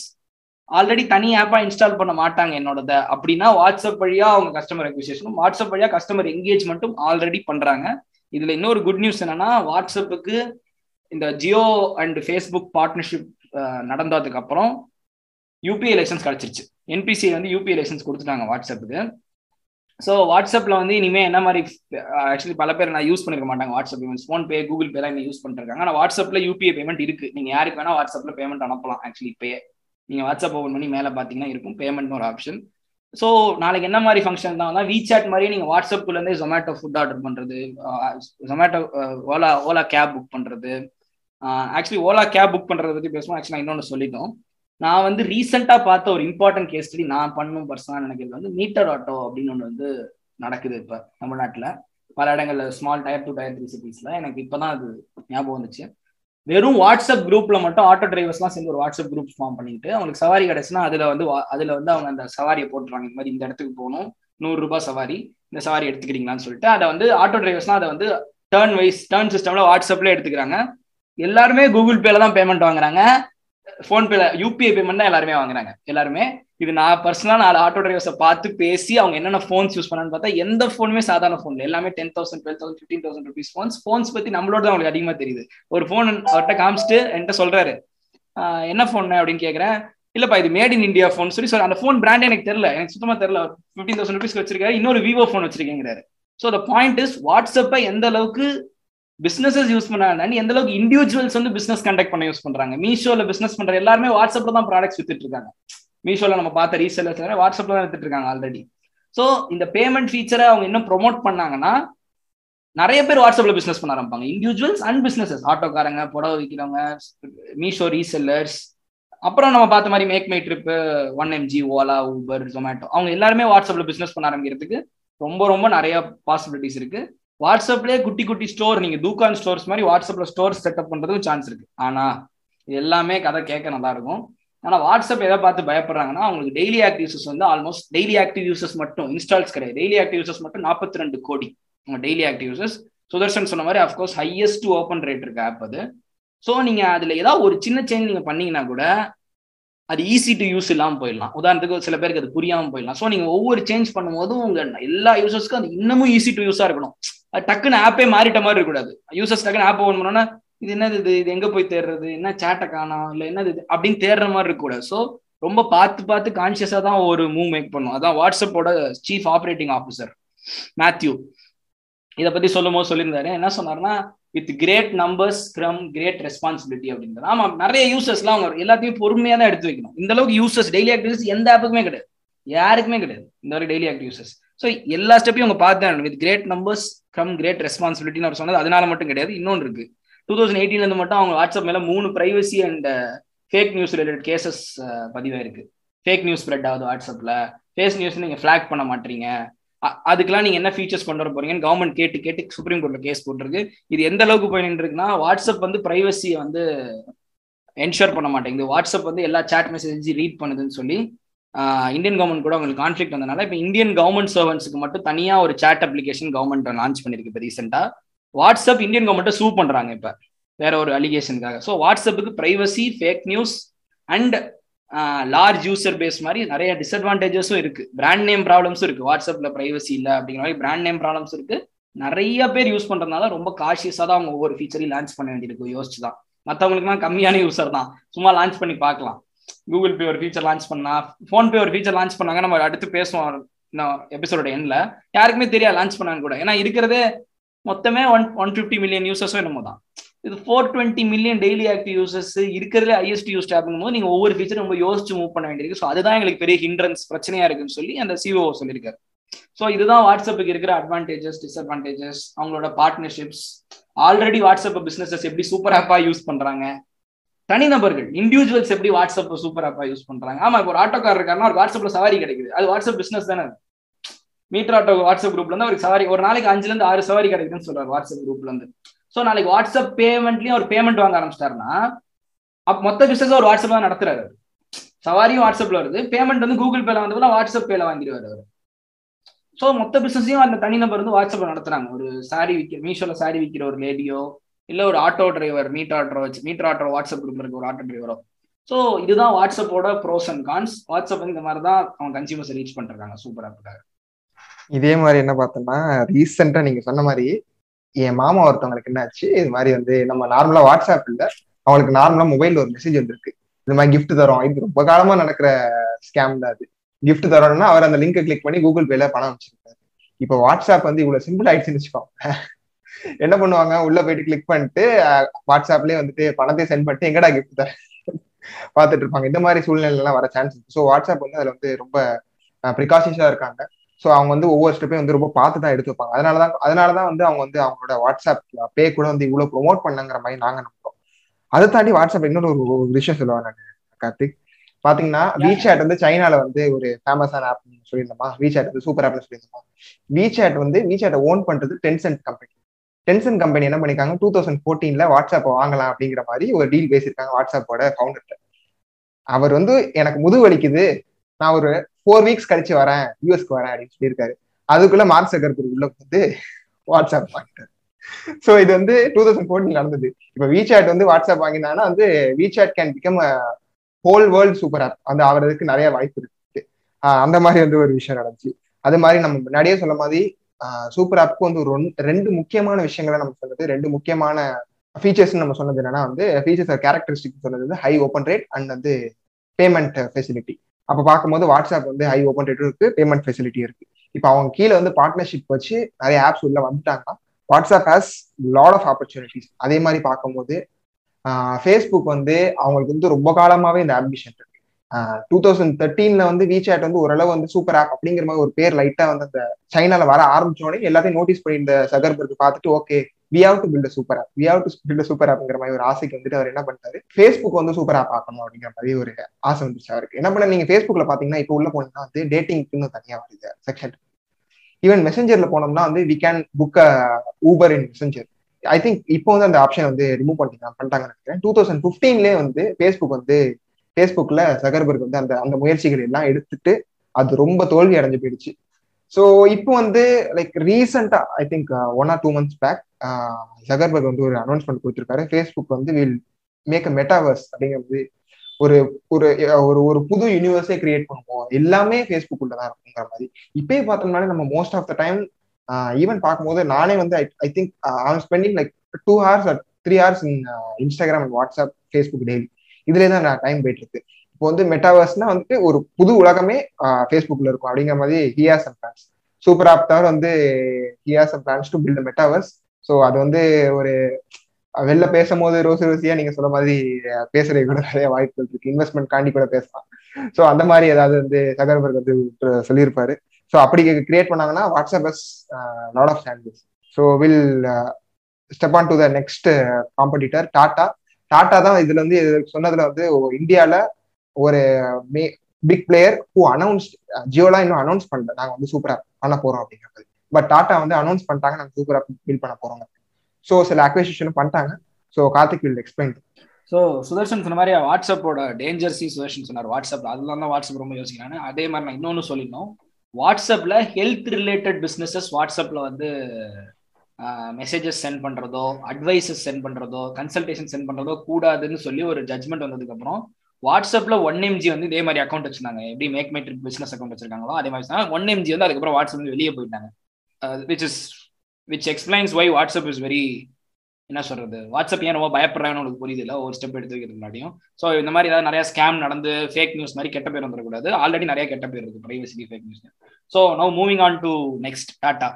ஆல்ரெடி தனி ஆப்பா இன்ஸ்டால் பண்ண மாட்டாங்க என்னோடத. அப்படின்னா வாட்ஸ்அப் வழியா அவங்க கஸ்டமர் அக்விசேஷனும் வாட்ஸ்அப் வழியா கஸ்டமர் என்கேஜ்மெண்ட்டும் ஆல்ரெடி பண்றாங்க. இதுல இன்னொரு குட் நியூஸ் என்னன்னா வாட்ஸ்அப்புக்கு இந்த ஜியோ அண்ட் ஃபேஸ்புக் பார்ட்னர்ஷிப் நடந்ததுக்கு அப்புறம் யூபிஐ லைசன்ஸ் கிடச்சிருச்சு. என்பிசி வந்து யூபிஐ லைசன்ஸ் கொடுத்துட்டாங்க வாட்ஸ்அப்புக்கு. ஸோ வாட்ஸ்அப்ல வந்து இனிமே என்ன மாதிரி ஆக்சுவலி பல பேர் நான் யூஸ் பண்ணிருக்க மாட்டாங்க WhatsApp payments PhonePe Google பேலாம் இன்னும் யூஸ் பண்ணிருக்காங்க. ஆனால் வாட்ஸ்அப்ல யூபிஐ பேமெண்ட் இருக்கு. நீங்கள் யாருக்கு வேணால் வாட்ஸ்அப்ல பேமெண்ட் அனுப்பலாம் ஆக்சுவலி இப்பயே. நீங்கள் வாட்ஸ்அப் ஓப்பன் பண்ணி மேலே பார்த்தீங்கன்னா இருக்கும். பேமெண்ட் ஒரு ஆப்ஷன் ஸோ நாளைக்கு என்ன மாதிரி ஃபங்க்ஷன் தான் வீசாட் மாதிரியே நீங்க வாட்ஸ்அப்ல இருந்தே ஜொமேட்டோ ஃபுட் ஆர்டர் பண்ணுறது Zomato Ola Ola cab book பண்றது ஆக்சுவலி ஓலா கேப் புக் பண்ணுறத பத்தி பேசணும் ஆக்சுவலி இன்னொன்று சொல்லிட்டோம். நான் வந்து ரீசெண்டாக பார்த்த ஒரு இம்பார்ட்டன்ட் கேஸ் ஸ்டடி நான் பண்ணும் பர்சனாக நினைக்கிறது வந்து மீட்டர் ஆட்டோ அப்படின்னு ஒன்று வந்து நடக்குது இப்போ தமிழ்நாட்டில். பல இடங்கள்ல small tier two tier three சிட்டிஸில் எனக்கு இப்போ தான் அது ஞாபகம் வந்துச்சு. வெறும் வாட்ஸ்அப் குரூப்ல மட்டும் ஆட்டோ டிரைவர்ஸ்லாம் சேர்ந்து ஒரு வாட்ஸ்அப் குரூப் ஃபார்ம் பண்ணிட்டு அவங்களுக்கு சவாரி கிடச்சுன்னா அதுல வந்து அதுல வந்து அவங்க அந்த சவாரியை போட்டுருவாங்க. இந்த மாதிரி இந்த இடத்துக்கு போகணும் நூறு ரூபாய் சவாரி இந்த சவாரி எடுத்துக்கிறீங்களான்னு சொல்லிட்டு அதை வந்து ஆட்டோ டிரைவர்ஸ்லாம் அதை வந்து டேர்ன் வைஸ் டேர்ன் சிஸ்டம்ல வாட்ஸ்அப்ல எடுத்துக்கிறாங்க. எல்லாருமே கூகுள் பேல தான் பேமெண்ட் வாங்குறாங்க. ஃபோன்பேல யூபிஐ பேமெண்ட் தான் எல்லாருமே வாங்குறாங்க. எல்லாருமே. இது நான் பர்சனலா நாலு ஆட்டோ டிரைவர்ஸை பார்த்து பேசி அவங்க என்னென்ன ஃபோன்ஸ் யூஸ் பண்ணான்னு பார்த்தா எந்த ஃபோனுமே சாதாரண ஃபோன் எல்லாமே ten thousand twelve thousand fifteen thousand rupees phones phones பத்தி நம்மளோட தான் அவங்களுக்கு அதிகமா தெரியுது. ஒரு ஃபோன் அவர்கிட்ட காமிச்சிட்டு என்கிட்ட சொல்றாரு. என்ன ஃபோன் அப்படின்னு கேட்குறேன் இல்லப்பா இது மேட் இன் இந்தியா ஃபோன் சொல்லி சொல்ல அந்த ஃபோன் பிராண்ட் எனக்கு தெரியல. எனக்கு சுத்தமா தெரியல. ஃபிஃப்டீன் தௌசண்ட் ருபீஸ் வச்சிருக்காரு. இன்னொரு விவோ ஃபோன் வச்சிருக்கேங்கிறாரு. ஸோ த பாயிண்ட் இஸ் வாட்ஸ்அப்பை எந்த அளவுக்கு பிசினஸஸ் யூஸ் பண்ணாங்க எந்த அளவுக்கு இண்டிவிஜுவல்ஸ் வந்து பிசினஸ் கண்டக்ட் பண்ண யூஸ் பண்றாங்க? மீஷோல பிசினஸ் பண்ற எல்லாருமே வாட்ஸ்அப்ல தான் ப்ராடக்ட்ஸ் வித்துட்டு இருக்காங்க. மீஷோல நம்ம பார்த்த ரீசெல்லர்ஸ் வாட்ஸ்அப்ல தான் வித்துட்டு இருக்காங்க ஆல்ரெடி ஸோ இந்த பேமெண்ட் ஃபீச்சரை அவங்க இன்னும் ப்ரொமோட் பண்ணாங்கன்னா நிறைய பேர் வாட்ஸ்அப்ல பிசினஸ் பண்ண ஆரம்பிப்பாங்க. இண்டிவிஜுவல்ஸ் அண்ட் பிசினஸஸ் ஆட்டோக்காரங்க புடவை விற்கிறவங்க மீஷோ ரீசெல்லர்ஸ் அப்புறம் நம்ம பார்த்த மாதிரி MakeMyTrip one MG Ola Uber Zomato அவங்க எல்லாருமே வாட்ஸ்அப்ல பிசினஸ் பண்ண ஆரம்பிக்கிறதுக்கு ரொம்ப ரொம்ப நிறைய பாசிபிலிட்டிஸ் இருக்கு. வாட்ஸ்அப்லேயே குட்டி குட்டி ஸ்டோர் நீங்க தூக்கான் ஸ்டோர்ஸ் மாதிரி வாட்ஸ்அப்ல ஸ்டோர் செட்டப் பண்றதுக்கு சான்ஸ் இருக்கு. ஆனா எல்லாமே கதை கேட்க நல்லா இருக்கும். ஆனா வாட்ஸ்அப் எதை பார்த்து பயப்படுறாங்கன்னா அவங்களுக்கு டெய்லி ஆக்டிவ் யூசர்ஸ் வந்து ஆல்மோஸ்ட் டெய்லி ஆக்டிவ் யூசர்ஸ் மட்டும் இன்ஸ்டால்ஸ் கிடையாது. டெய்லி ஆக்டிவ் யூசர்ஸ் மட்டும் நாற்பத்தி ரெண்டு கோடி அவங்க டெய்லி ஆக்டிவ் யூசர்ஸ் சுதர்ஷன் சொன்ன மாதிரி of course highest open rate இருக்கு ஆப் அது. ஸோ நீங்க அதுல ஏதாவது ஒரு சின்ன சேஞ்ச் நீங்க பண்ணீங்கன்னா கூட அது ஈஸி டு யூஸ் இல்லாமல் போயிடலாம். உதாரணத்துக்கு சில பேருக்கு அது புரியாமல் போயிடலாம். ஸோ நீங்க ஒவ்வொரு சேஞ்ச் பண்ணும்போதும் உங்க எல்லா யூசர்ஸ்க்கும் அது இன்னமும் ஈஸி டு யூஸா இருக்கணும். டக்குன்னு ஆப்பே மாறிட்ட மாதிரி இருக்கக்கூடாது யூசர்ஸ் டக்குன்னு ஆப் ஓன் பண்ணோன்னா இது என்னது இது? இது எங்க போய் தேடுறது? என்ன சேட்டை காணும்? இல்ல என்னது இது? அப்படின்னு தேடுற மாதிரி இருக்கக்கூடாது ஸோ ரொம்ப பார்த்து பார்த்து கான்சியஸா தான் ஒரு மூவ் மேக் பண்ணும். அதான் வாட்ஸ்அப்போட சீஃப் ஆப்ரேட்டிங் ஆஃபீஸர் மேத்யூ இதை பத்தி சொல்லும் போது சொல்லியிருந்தாரு. என்ன சொன்னார்னா with great numbers from great responsibility அப்படின்றது ஆமா நிறைய யூசர்ஸ்லாம் அவங்க எல்லாத்தையும் பொறுமையா தான் எடுத்து வைக்கணும். இந்த அளவுக்கு யூசர்ஸ் டெய்லி ஆக்டிவிஸ் எந்த ஆப்புக்குமே கிடையாது. யாருக்குமே கிடையாது. இந்த வரைக்கும் டெய்லி ஆக்டிவ் யூசர்ஸ் ஸோ எல்லா ஸ்டெப்பையும் அவங்க பார்த்து with great numbers from great ரெஸ்பான்சிபிலிட்டின்னு அவர் சொன்னது. அதனால மட்டும் கிடையாது இன்னொன்று இருக்கு. டூ தௌசண்ட் எயிட்டீன்லேருந்து மட்டும் அவங்க வாட்ஸ்அப் மேலே மூணு privacy and fake news related cases பதிவாயிருக்கு fake news spread ஆகுது வாட்ஸ்அப்பில் ஃபேஸ் நியூஸ் நீங்கள் ஃப்ளாக் பண்ண மாட்டீங்க. அதுக்கெல்லாம் நீங்க என்ன ஃபீச்சர்ஸ் கொண்டு வர போறீங்கன்னு கவர்மெண்ட் கேட்டு கேட்டு சுப்ரீம் கோர்ட்ல கேஸ் போட்டிருக்கு. இது எந்த அளவுக்கு போய் நின்றுருக்குன்னா வாட்ஸ்அப் வந்து பிரைவசியை வந்து என்ஷூர் பண்ண மாட்டேங்குது. வாட்ஸ்அப் வந்து எல்லா சேட் மெசேஜ் ரீட் பண்ணுதுன்னு சொல்லி இந்தியன் கவர்மெண்ட் கூட அவங்களுக்கு கான்ஃபிளிக் வந்தனால இப்போ இந்தியன் கவர்மெண்ட் சர்வன்ஸுக்கு மட்டும் தனியாக ஒரு சேட் அப்ளிகேஷன் கவர்மெண்ட் லான்ச் பண்ணியிருக்கு இப்போ ரீசெண்டாக வாட்ஸ்அப் இந்தியன் கவர்மெண்ட்டை சூ பண்ணுறாங்க இப்போ வேற ஒரு அலிகேஷனுக்காக so வாட்ஸ்அப்புக்கு privacy fake news and large user base மாதிரி நிறைய டிஸ்அட்வான்டேஜஸும் இருக்கு. பிராண்ட் நேம் ப்ராப்ளம்ஸும் இருக்கு. வாட்ஸ்அப்ல பிரைவசி இல்லை அப்படிங்கிற மாதிரி பிராண்ட் நேம் ப்ராப்ளம்ஸ் இருக்கு. நிறைய பேர் யூஸ் பண்றதுனால ரொம்ப காஷியஸாக தான் அவங்க ஒவ்வொரு ஃபீச்சரையும் லான்ச் பண்ண வேண்டியிருக்கு. யோசிச்சு தான் மற்றவங்களுக்குலாம் கம்மியான யூசர் தான். சும்மா லான்ச் பண்ணி பார்க்கலாம். கூகுள் பே ஒரு ஃபீச்சர் லான்ச் பண்ணா ஃபோன்பே ஒரு ஃபீச்சர் லான்ச் பண்ணாங்க நம்ம அடுத்து பேசுவோம் எபிசோட எண்ட்ல யாருக்குமே தெரியாது லான்ச் பண்ணாங்க கூட. ஏன்னா இருக்கிறதே மொத்தமே ஒன் ஒன் ஃபிஃப்டி மில்லியன் யூசர்ஸும் என்னமோ தான். இது four twenty million daily active users இருக்கிறதுல ஹையஸ்ட் யூஸ் ஆகும் போது நீங்கள் ஒவ்வொரு ஃபீச்சரும் ரொம்ப யோசிச்சு மூவ் பண்ண வேண்டியிருக்கு. ஸோ அதுதான் எங்களுக்கு பெரிய ஹிண்ட்ரன்ஸ் பிரச்சனையா இருக்குன்னு சொல்லி அந்த சிஓ சொல்லியிருக்காரு. ஸோ இதுதான் வாட்ஸ்அப்புக்கு இருக்கிற அட்வான்டேஜஸ் டிஸ்அட்வான்டேஜஸ் அவங்களோட பார்ட்னர்ஷிப்ஸ் ஆல்ரெடி வாட்ஸ்அப் பிசினஸஸ் எப்படி சூப்பர் ஆப்பாக யூஸ் பண்றாங்க? தனிநபர்கள் இண்டிவிஜுவல்ஸ் எப்படி வாட்ஸ்அப் சூப்பர் ஆப்பா யூஸ் பண்றாங்க? ஆமா இப்போ ஒரு ஆட்டோக்கார் இருக்காருன்னா ஒரு வாட்ஸ்அப்ல சவாரி கிடைக்குது. அது வாட்ஸ்அப் பிசினஸ் தானே? மீட்டர் ஆட்டோ வாட்ஸ்அப் குரூப்ல இருந்து அவருக்கு சவாரி ஒரு நாளைக்கு அஞ்சுல இருந்து ஆறு சவாரி கிடைக்குதுன்னு சொல்றாரு வாட்ஸ்அப் குரூப்ல இருந்து. ஸோ நாளைக்கு வாட்ஸ்அப் பேமெண்ட்லயும் ஒரு பேமெண்ட் வாங்க ஆரம்பிச்சிட்டாருன்னா அப்ப மொத்த பிசினஸ் ஒரு வாட்ஸ்அப் தான் நடத்துறாரு. சவாரியும் வாட்ஸ்அப்ல வருது. பேமெண்ட் வந்து கூகுள் பேல வந்ததுல வாட்ஸ்அப் பேல வாங்கிடுவாரு அவர். ஸோ மொத்த பிசினஸையும் அந்த தனிநபர் வந்து வாட்ஸ்அப்ல நடத்துறாங்க. ஒரு சாரி விற்க மீஷோல சாரி விற்கிற ஒரு லேடியோ இல்ல ஒரு ஆட்டோ டிரைவர் மீட்டர் ஆட்டோ வச்சு மீட்டர் ஆட்டோ வாட்ஸ்அப் குரூப்ல இருக்க ஒரு ஆட்டோ டிரைவரோ ஸோ இதுதான் வாட்ஸ்அப்போட ப்ரோஸ் அண்ட் கான்ஸ் வாட்ஸ்அப் இந்த மாதிரி தான் அவங்க கன்சியூமர்ஸ் ரீச் பண்றாங்க சூப்பர் ஆப்புக்காக இதே மாதிரி என்ன பார்த்தோம்னா ரீசெண்டாக நீங்க சொன்ன மாதிரி என் மாமா ஒருத்தவங்களுக்கு என்னாச்சு? இது மாதிரி வந்து நம்ம நார்மலா வாட்ஸ்அப் இல்ல அவங்களுக்கு நார்மலா மொபைலில் ஒரு மெசேஜ் வந்திருக்கு. இந்த மாதிரி கிஃப்ட் தரோம். இது ரொம்ப காலமா நடக்கிற ஸ்கேம் தான் அது. கிஃப்ட் தரோம்னா அவர் அந்த லிங்கை கிளிக் பண்ணி கூகுள் பேல பணம் வச்சிருக்காரு இப்போ வாட்ஸ்அப் வந்து இவ்வளவு சிம்பிள் ஆயிடுச்சுன்னு வச்சுக்கோங்க. என்ன பண்ணுவாங்க? உள்ள போயிட்டு கிளிக் பண்ணிட்டு வாட்ஸ்அப்லயே வந்துட்டு பணத்தை சென்ட் பண்ணிட்டு எங்கடா கிஃப்ட் தர? பார்த்துட்டு இருப்பாங்க. இந்த மாதிரி சூழ்நிலை எல்லாம் வர சான்ஸ் ஸோ வாட்ஸ்அப் வந்து அதுல வந்து ரொம்ப ப்ரிகாஷன்ஸா இருக்காங்க. ஸோ அவங்க வந்து ஒவ்வொரு ஸ்டெப்பையும் வந்து ரொம்ப பார்த்து தான் எடுத்து வைப்பாங்க. அதனாலதான் அதனாலதான் வந்து அவங்க வந்து அவங்களோட வாட்ஸ்அப் பே கூட வந்து இவ்வளவு ப்ரொமோட் பண்ணுங்கிற மாதிரி நாங்க நம்புறோம். அதை தாண்டி வாட்ஸ்அப் இன்னொரு ஒரு விஷயம் சொல்லுவாங்க நான் கார்த்திக். பாத்தீங்கன்னா வீசாட் வந்து சைனால வந்து ஒரு ஃபேமஸான ஆப் சொல்லியிருந்தோமா? வீசாட் வந்து சூப்பர் ஆப்னு சொல்லியிருந்தோமா? வீசாட் வந்து வீசாட்டை ஓன் பண்றது டென்சென்ட் கம்பெனி டென்சன் கம்பெனி என்ன பண்ணிருக்காங்க? டூ தௌசண்ட் ஃபோர்டீன்ல வாட்ஸ்அப் வாங்கலாம் அப்படிங்கிற மாதிரி ஒரு டீல் பேசியிருக்காங்க வாட்ஸ்அப்போட ஃபவுண்டர்கிட்ட அவர் வந்து எனக்கு முது வலிக்குது. நான் ஒரு ஃபோர் வீக்ஸ் கழிச்சு வரேன். யூஎஸ்க்கு வரேன் அப்படின்னு சொல்லியிருக்காரு. அதுக்குள்ள மார்க் சக்கர்பர்க் உள்ள வந்து வாட்ஸ்அப் வாங்கிட்டாரு. ஸோ இது வந்து டூ தௌசண்ட் ஃபோர்டீன் நடந்தது. இப்போ விசாட் வந்து வாட்ஸ்அப் வாங்கினாங்கன்னா வந்து WeChat can become whole world super app அந்த அவருக்கு நிறைய வாய்ப்பு இருக்கு. அந்த மாதிரி வந்து ஒரு விஷயம் நடந்துச்சு. அது மாதிரி நம்ம முன்னாடியே சொல்ல மாதிரி சூப்பர் ஆப்க்கு வந்து ஒரு ரெண்டு முக்கியமான விஷயங்களை நம்ம சொன்னது ரெண்டு முக்கியமான ஃபீச்சர்ஸ் நம்ம சொன்னது என்னன்னா வந்து ஃபீச்சர்ஸ் கேரக்டரிஸ்டிக் சொன்னது வந்து ஹை ஓப்பன் ரேட் அண்ட் வந்து பேமெண்ட் ஃபெசிலிட்டி அப்போ பார்க்கும்போது வாட்ஸ்அப் வந்து ஹை ஓப்பன் ரேட்டும் இருக்கு பேமெண்ட் ஃபெசிலிட்டி இருக்கு. இப்போ அவங்க கீழே வந்து பார்ட்னர்ஷிப் வச்சு நிறைய ஆப்ஸ் உள்ள வந்துட்டாங்கன்னா WhatsApp has lot of opportunities அதே மாதிரி பார்க்கும்போது ஃபேஸ்புக் வந்து அவங்களுக்கு வந்து ரொம்ப காலமாவே இந்த ஆம்பிஷன் டூ தௌசண்ட் தேர்ட்டீன்ல வந்து விசாட் வந்து ஓரளவு வந்து சூப்பர் ஆப் அப்படிங்கிற மாதிரி ஒரு பேர் லைட்டா வந்து அந்த சைனால வர ஆரம்பிச்சோடனே எல்லாத்தையும் நோட்டீஸ் பண்ணி இந்த சகர்பர்க் பார்த்துட்டு okay we have to build super app we have to build super ஆப்ங்கிற மாதிரி ஒரு ஆசைக்கு வந்துட்டு அவர் என்ன பண்ணிட்டாரு? ஃபேஸ்புக் வந்து சூப்பர் ஆப் ஆக்கணும் அப்படிங்கிற மாதிரி ஒரு ஆசை வந்துச்சு அவருக்கு. என்ன பண்ண நீங்க ஃபேஸ்புக்ல பாத்தீங்கன்னா இப்போ உள்ள போனீங்கன்னா வந்து டேட்டிங்க்கு தனியா வருது செக்ஷன் ஈவன் மெசஞ்சர்ல போனோம்னா வந்து we can book Uber in Messenger I think இப்போ வந்து அந்த ஆப்ஷன் வந்து ரிமூவ் பண்ணிட்டாங்க பண்ணிட்டாங்க நினைக்கிறேன். டூ தௌசண்ட் ஃபிஃப்டீன்லேயே வந்து ஃபேஸ்புக் வந்து ஃபேஸ்புக்ல சகர்பர்க் வந்து அந்த அந்த முயற்சிகள் எல்லாம் எடுத்துட்டு அது ரொம்ப தோல்வி அடைஞ்சு போயிடுச்சு. ஸோ இப்போ வந்து லைக் ரீசெண்டா I think one or two months back Zuckerberg வந்து ஒரு அனௌன்ஸ்மெண்ட் கொடுத்துருக்காரு. ஃபேஸ்புக் வந்து வில் மேக் அ மெட்டாவர்ஸ் அப்படிங்கிறது ஒரு ஒரு ஒரு ஒரு புது யூனிவர்ஸே கிரியேட் பண்ணுவோம். எல்லாமே ஃபேஸ்புக் உள்ள தான் இருக்குங்கிற மாதிரி. இப்பயே பார்த்தோம்னாலே நம்ம most of the time even பார்க்கும்போது நானே வந்து I think I spending like two hours three hours in Instagram and WhatsApp Facebook daily இதுலேயே தான் நான் டைம் போயிட்டு இருக்கு. இப்போ வந்து மெட்டாவர்ஸ்னா வந்துட்டு ஒரு புது உலகமே ஃபேஸ்புக்ல இருக்கும். அப்படிங்கிற மாதிரி his and plans super app தவிர வந்து his and plans to build metaverse so அது வந்து ஒரு வெளில பேசும்போது ரோசி ரோசியா நீங்க சொல்ல மாதிரி பேசுறது கூட நிறைய வாய்ப்புகள் இருக்கு. இன்வெஸ்ட்மெண்ட் காண்டி கூட பேசலாம். ஸோ அந்த மாதிரி ஏதாவது வந்து சகர்பர்க் வந்து சொல்லியிருப்பாரு. ஸோ அப்படி கிரியேட் பண்ணாங்கன்னா WhatsApp has lot of chances so will step on to the next competitor Tata Tata தான் இதுல வந்து சொன்னதுல வந்து இந்தியால ஒரு may big player who announce ஜியோலாம் இன்னும் அனௌன்ஸ் பண்ணல. நாங்க வந்து சூப்பரா பண்ண போறோம் அப்படிங்கிறது. பட் டாடா வந்து அனௌன்ஸ் பண்ணிட்டாங்க. நாங்க சூப்பரா பில் பண்ண போறோம். ஸோ சில அக்வேஷனும் பண்ணிட்டாங்க. So Karthik will explain so Sudarshan சொன்ன மாதிரி வாட்ஸ்அப்போட டேஞ்சர்ஸி சுதர்ஷன் சொன்னார் வாட்ஸ்அப்ல. அதெல்லாம் தான் வாட்ஸ்அப் ரொம்ப யோசிக்கிறாங்க அதே மாதிரி நான் இன்னொன்னு சொல்லிடணும். வாட்ஸ்அப்ல ஹெல்த் ரிலேட்டட் பிஸ்னஸஸ் வாட்ஸ்அப்ல வந்து மெசேஜஸ் சென்ட் பண்றதோ அட்வைசஸ் சென்ட் பண்றதோ கன்சல்டேஷன் சென்ட் பண்றதோ கூடாதுன்னு சொல்லி ஒரு ஜட்மெண்ட் வந்ததுக்கு அப்புறம் வாட்ஸ்அப்ல ஒன் எம்ஜி வந்து இதே மாதிரி அக்கௌண்ட் வச்சிருந்தாங்க. எப்படி make my trip business account வச்சிருக்காங்களோ அதே மாதிரி ஒன் எம்ஜி வந்து அதுக்கப்புறம் வாட்ஸ்அப் வந்து வெளியே போயிட்டாங்க. Which is which explains why WhatsApp is very என்ன சொல்றது? வாட்ஸ்அப் ஏன் ரொம்ப பயப்படுறாங்கன்னு உங்களுக்கு புரியுது இல்லை ஒரு ஸ்டெப் எடுத்து வைக்கிறது முன்னாடியும். ஸோ இந்த மாதிரி ஏதாவது நிறைய ஸ்கேம் நடந்து ஃபேக் நியூஸ் மாதிரி கெட்ட பேர் வந்துடக்கூடாது. ஆல்ரெடி நிறைய கெட்ட பேர் இருக்கு. Privacy fake news so no moving on to next Tata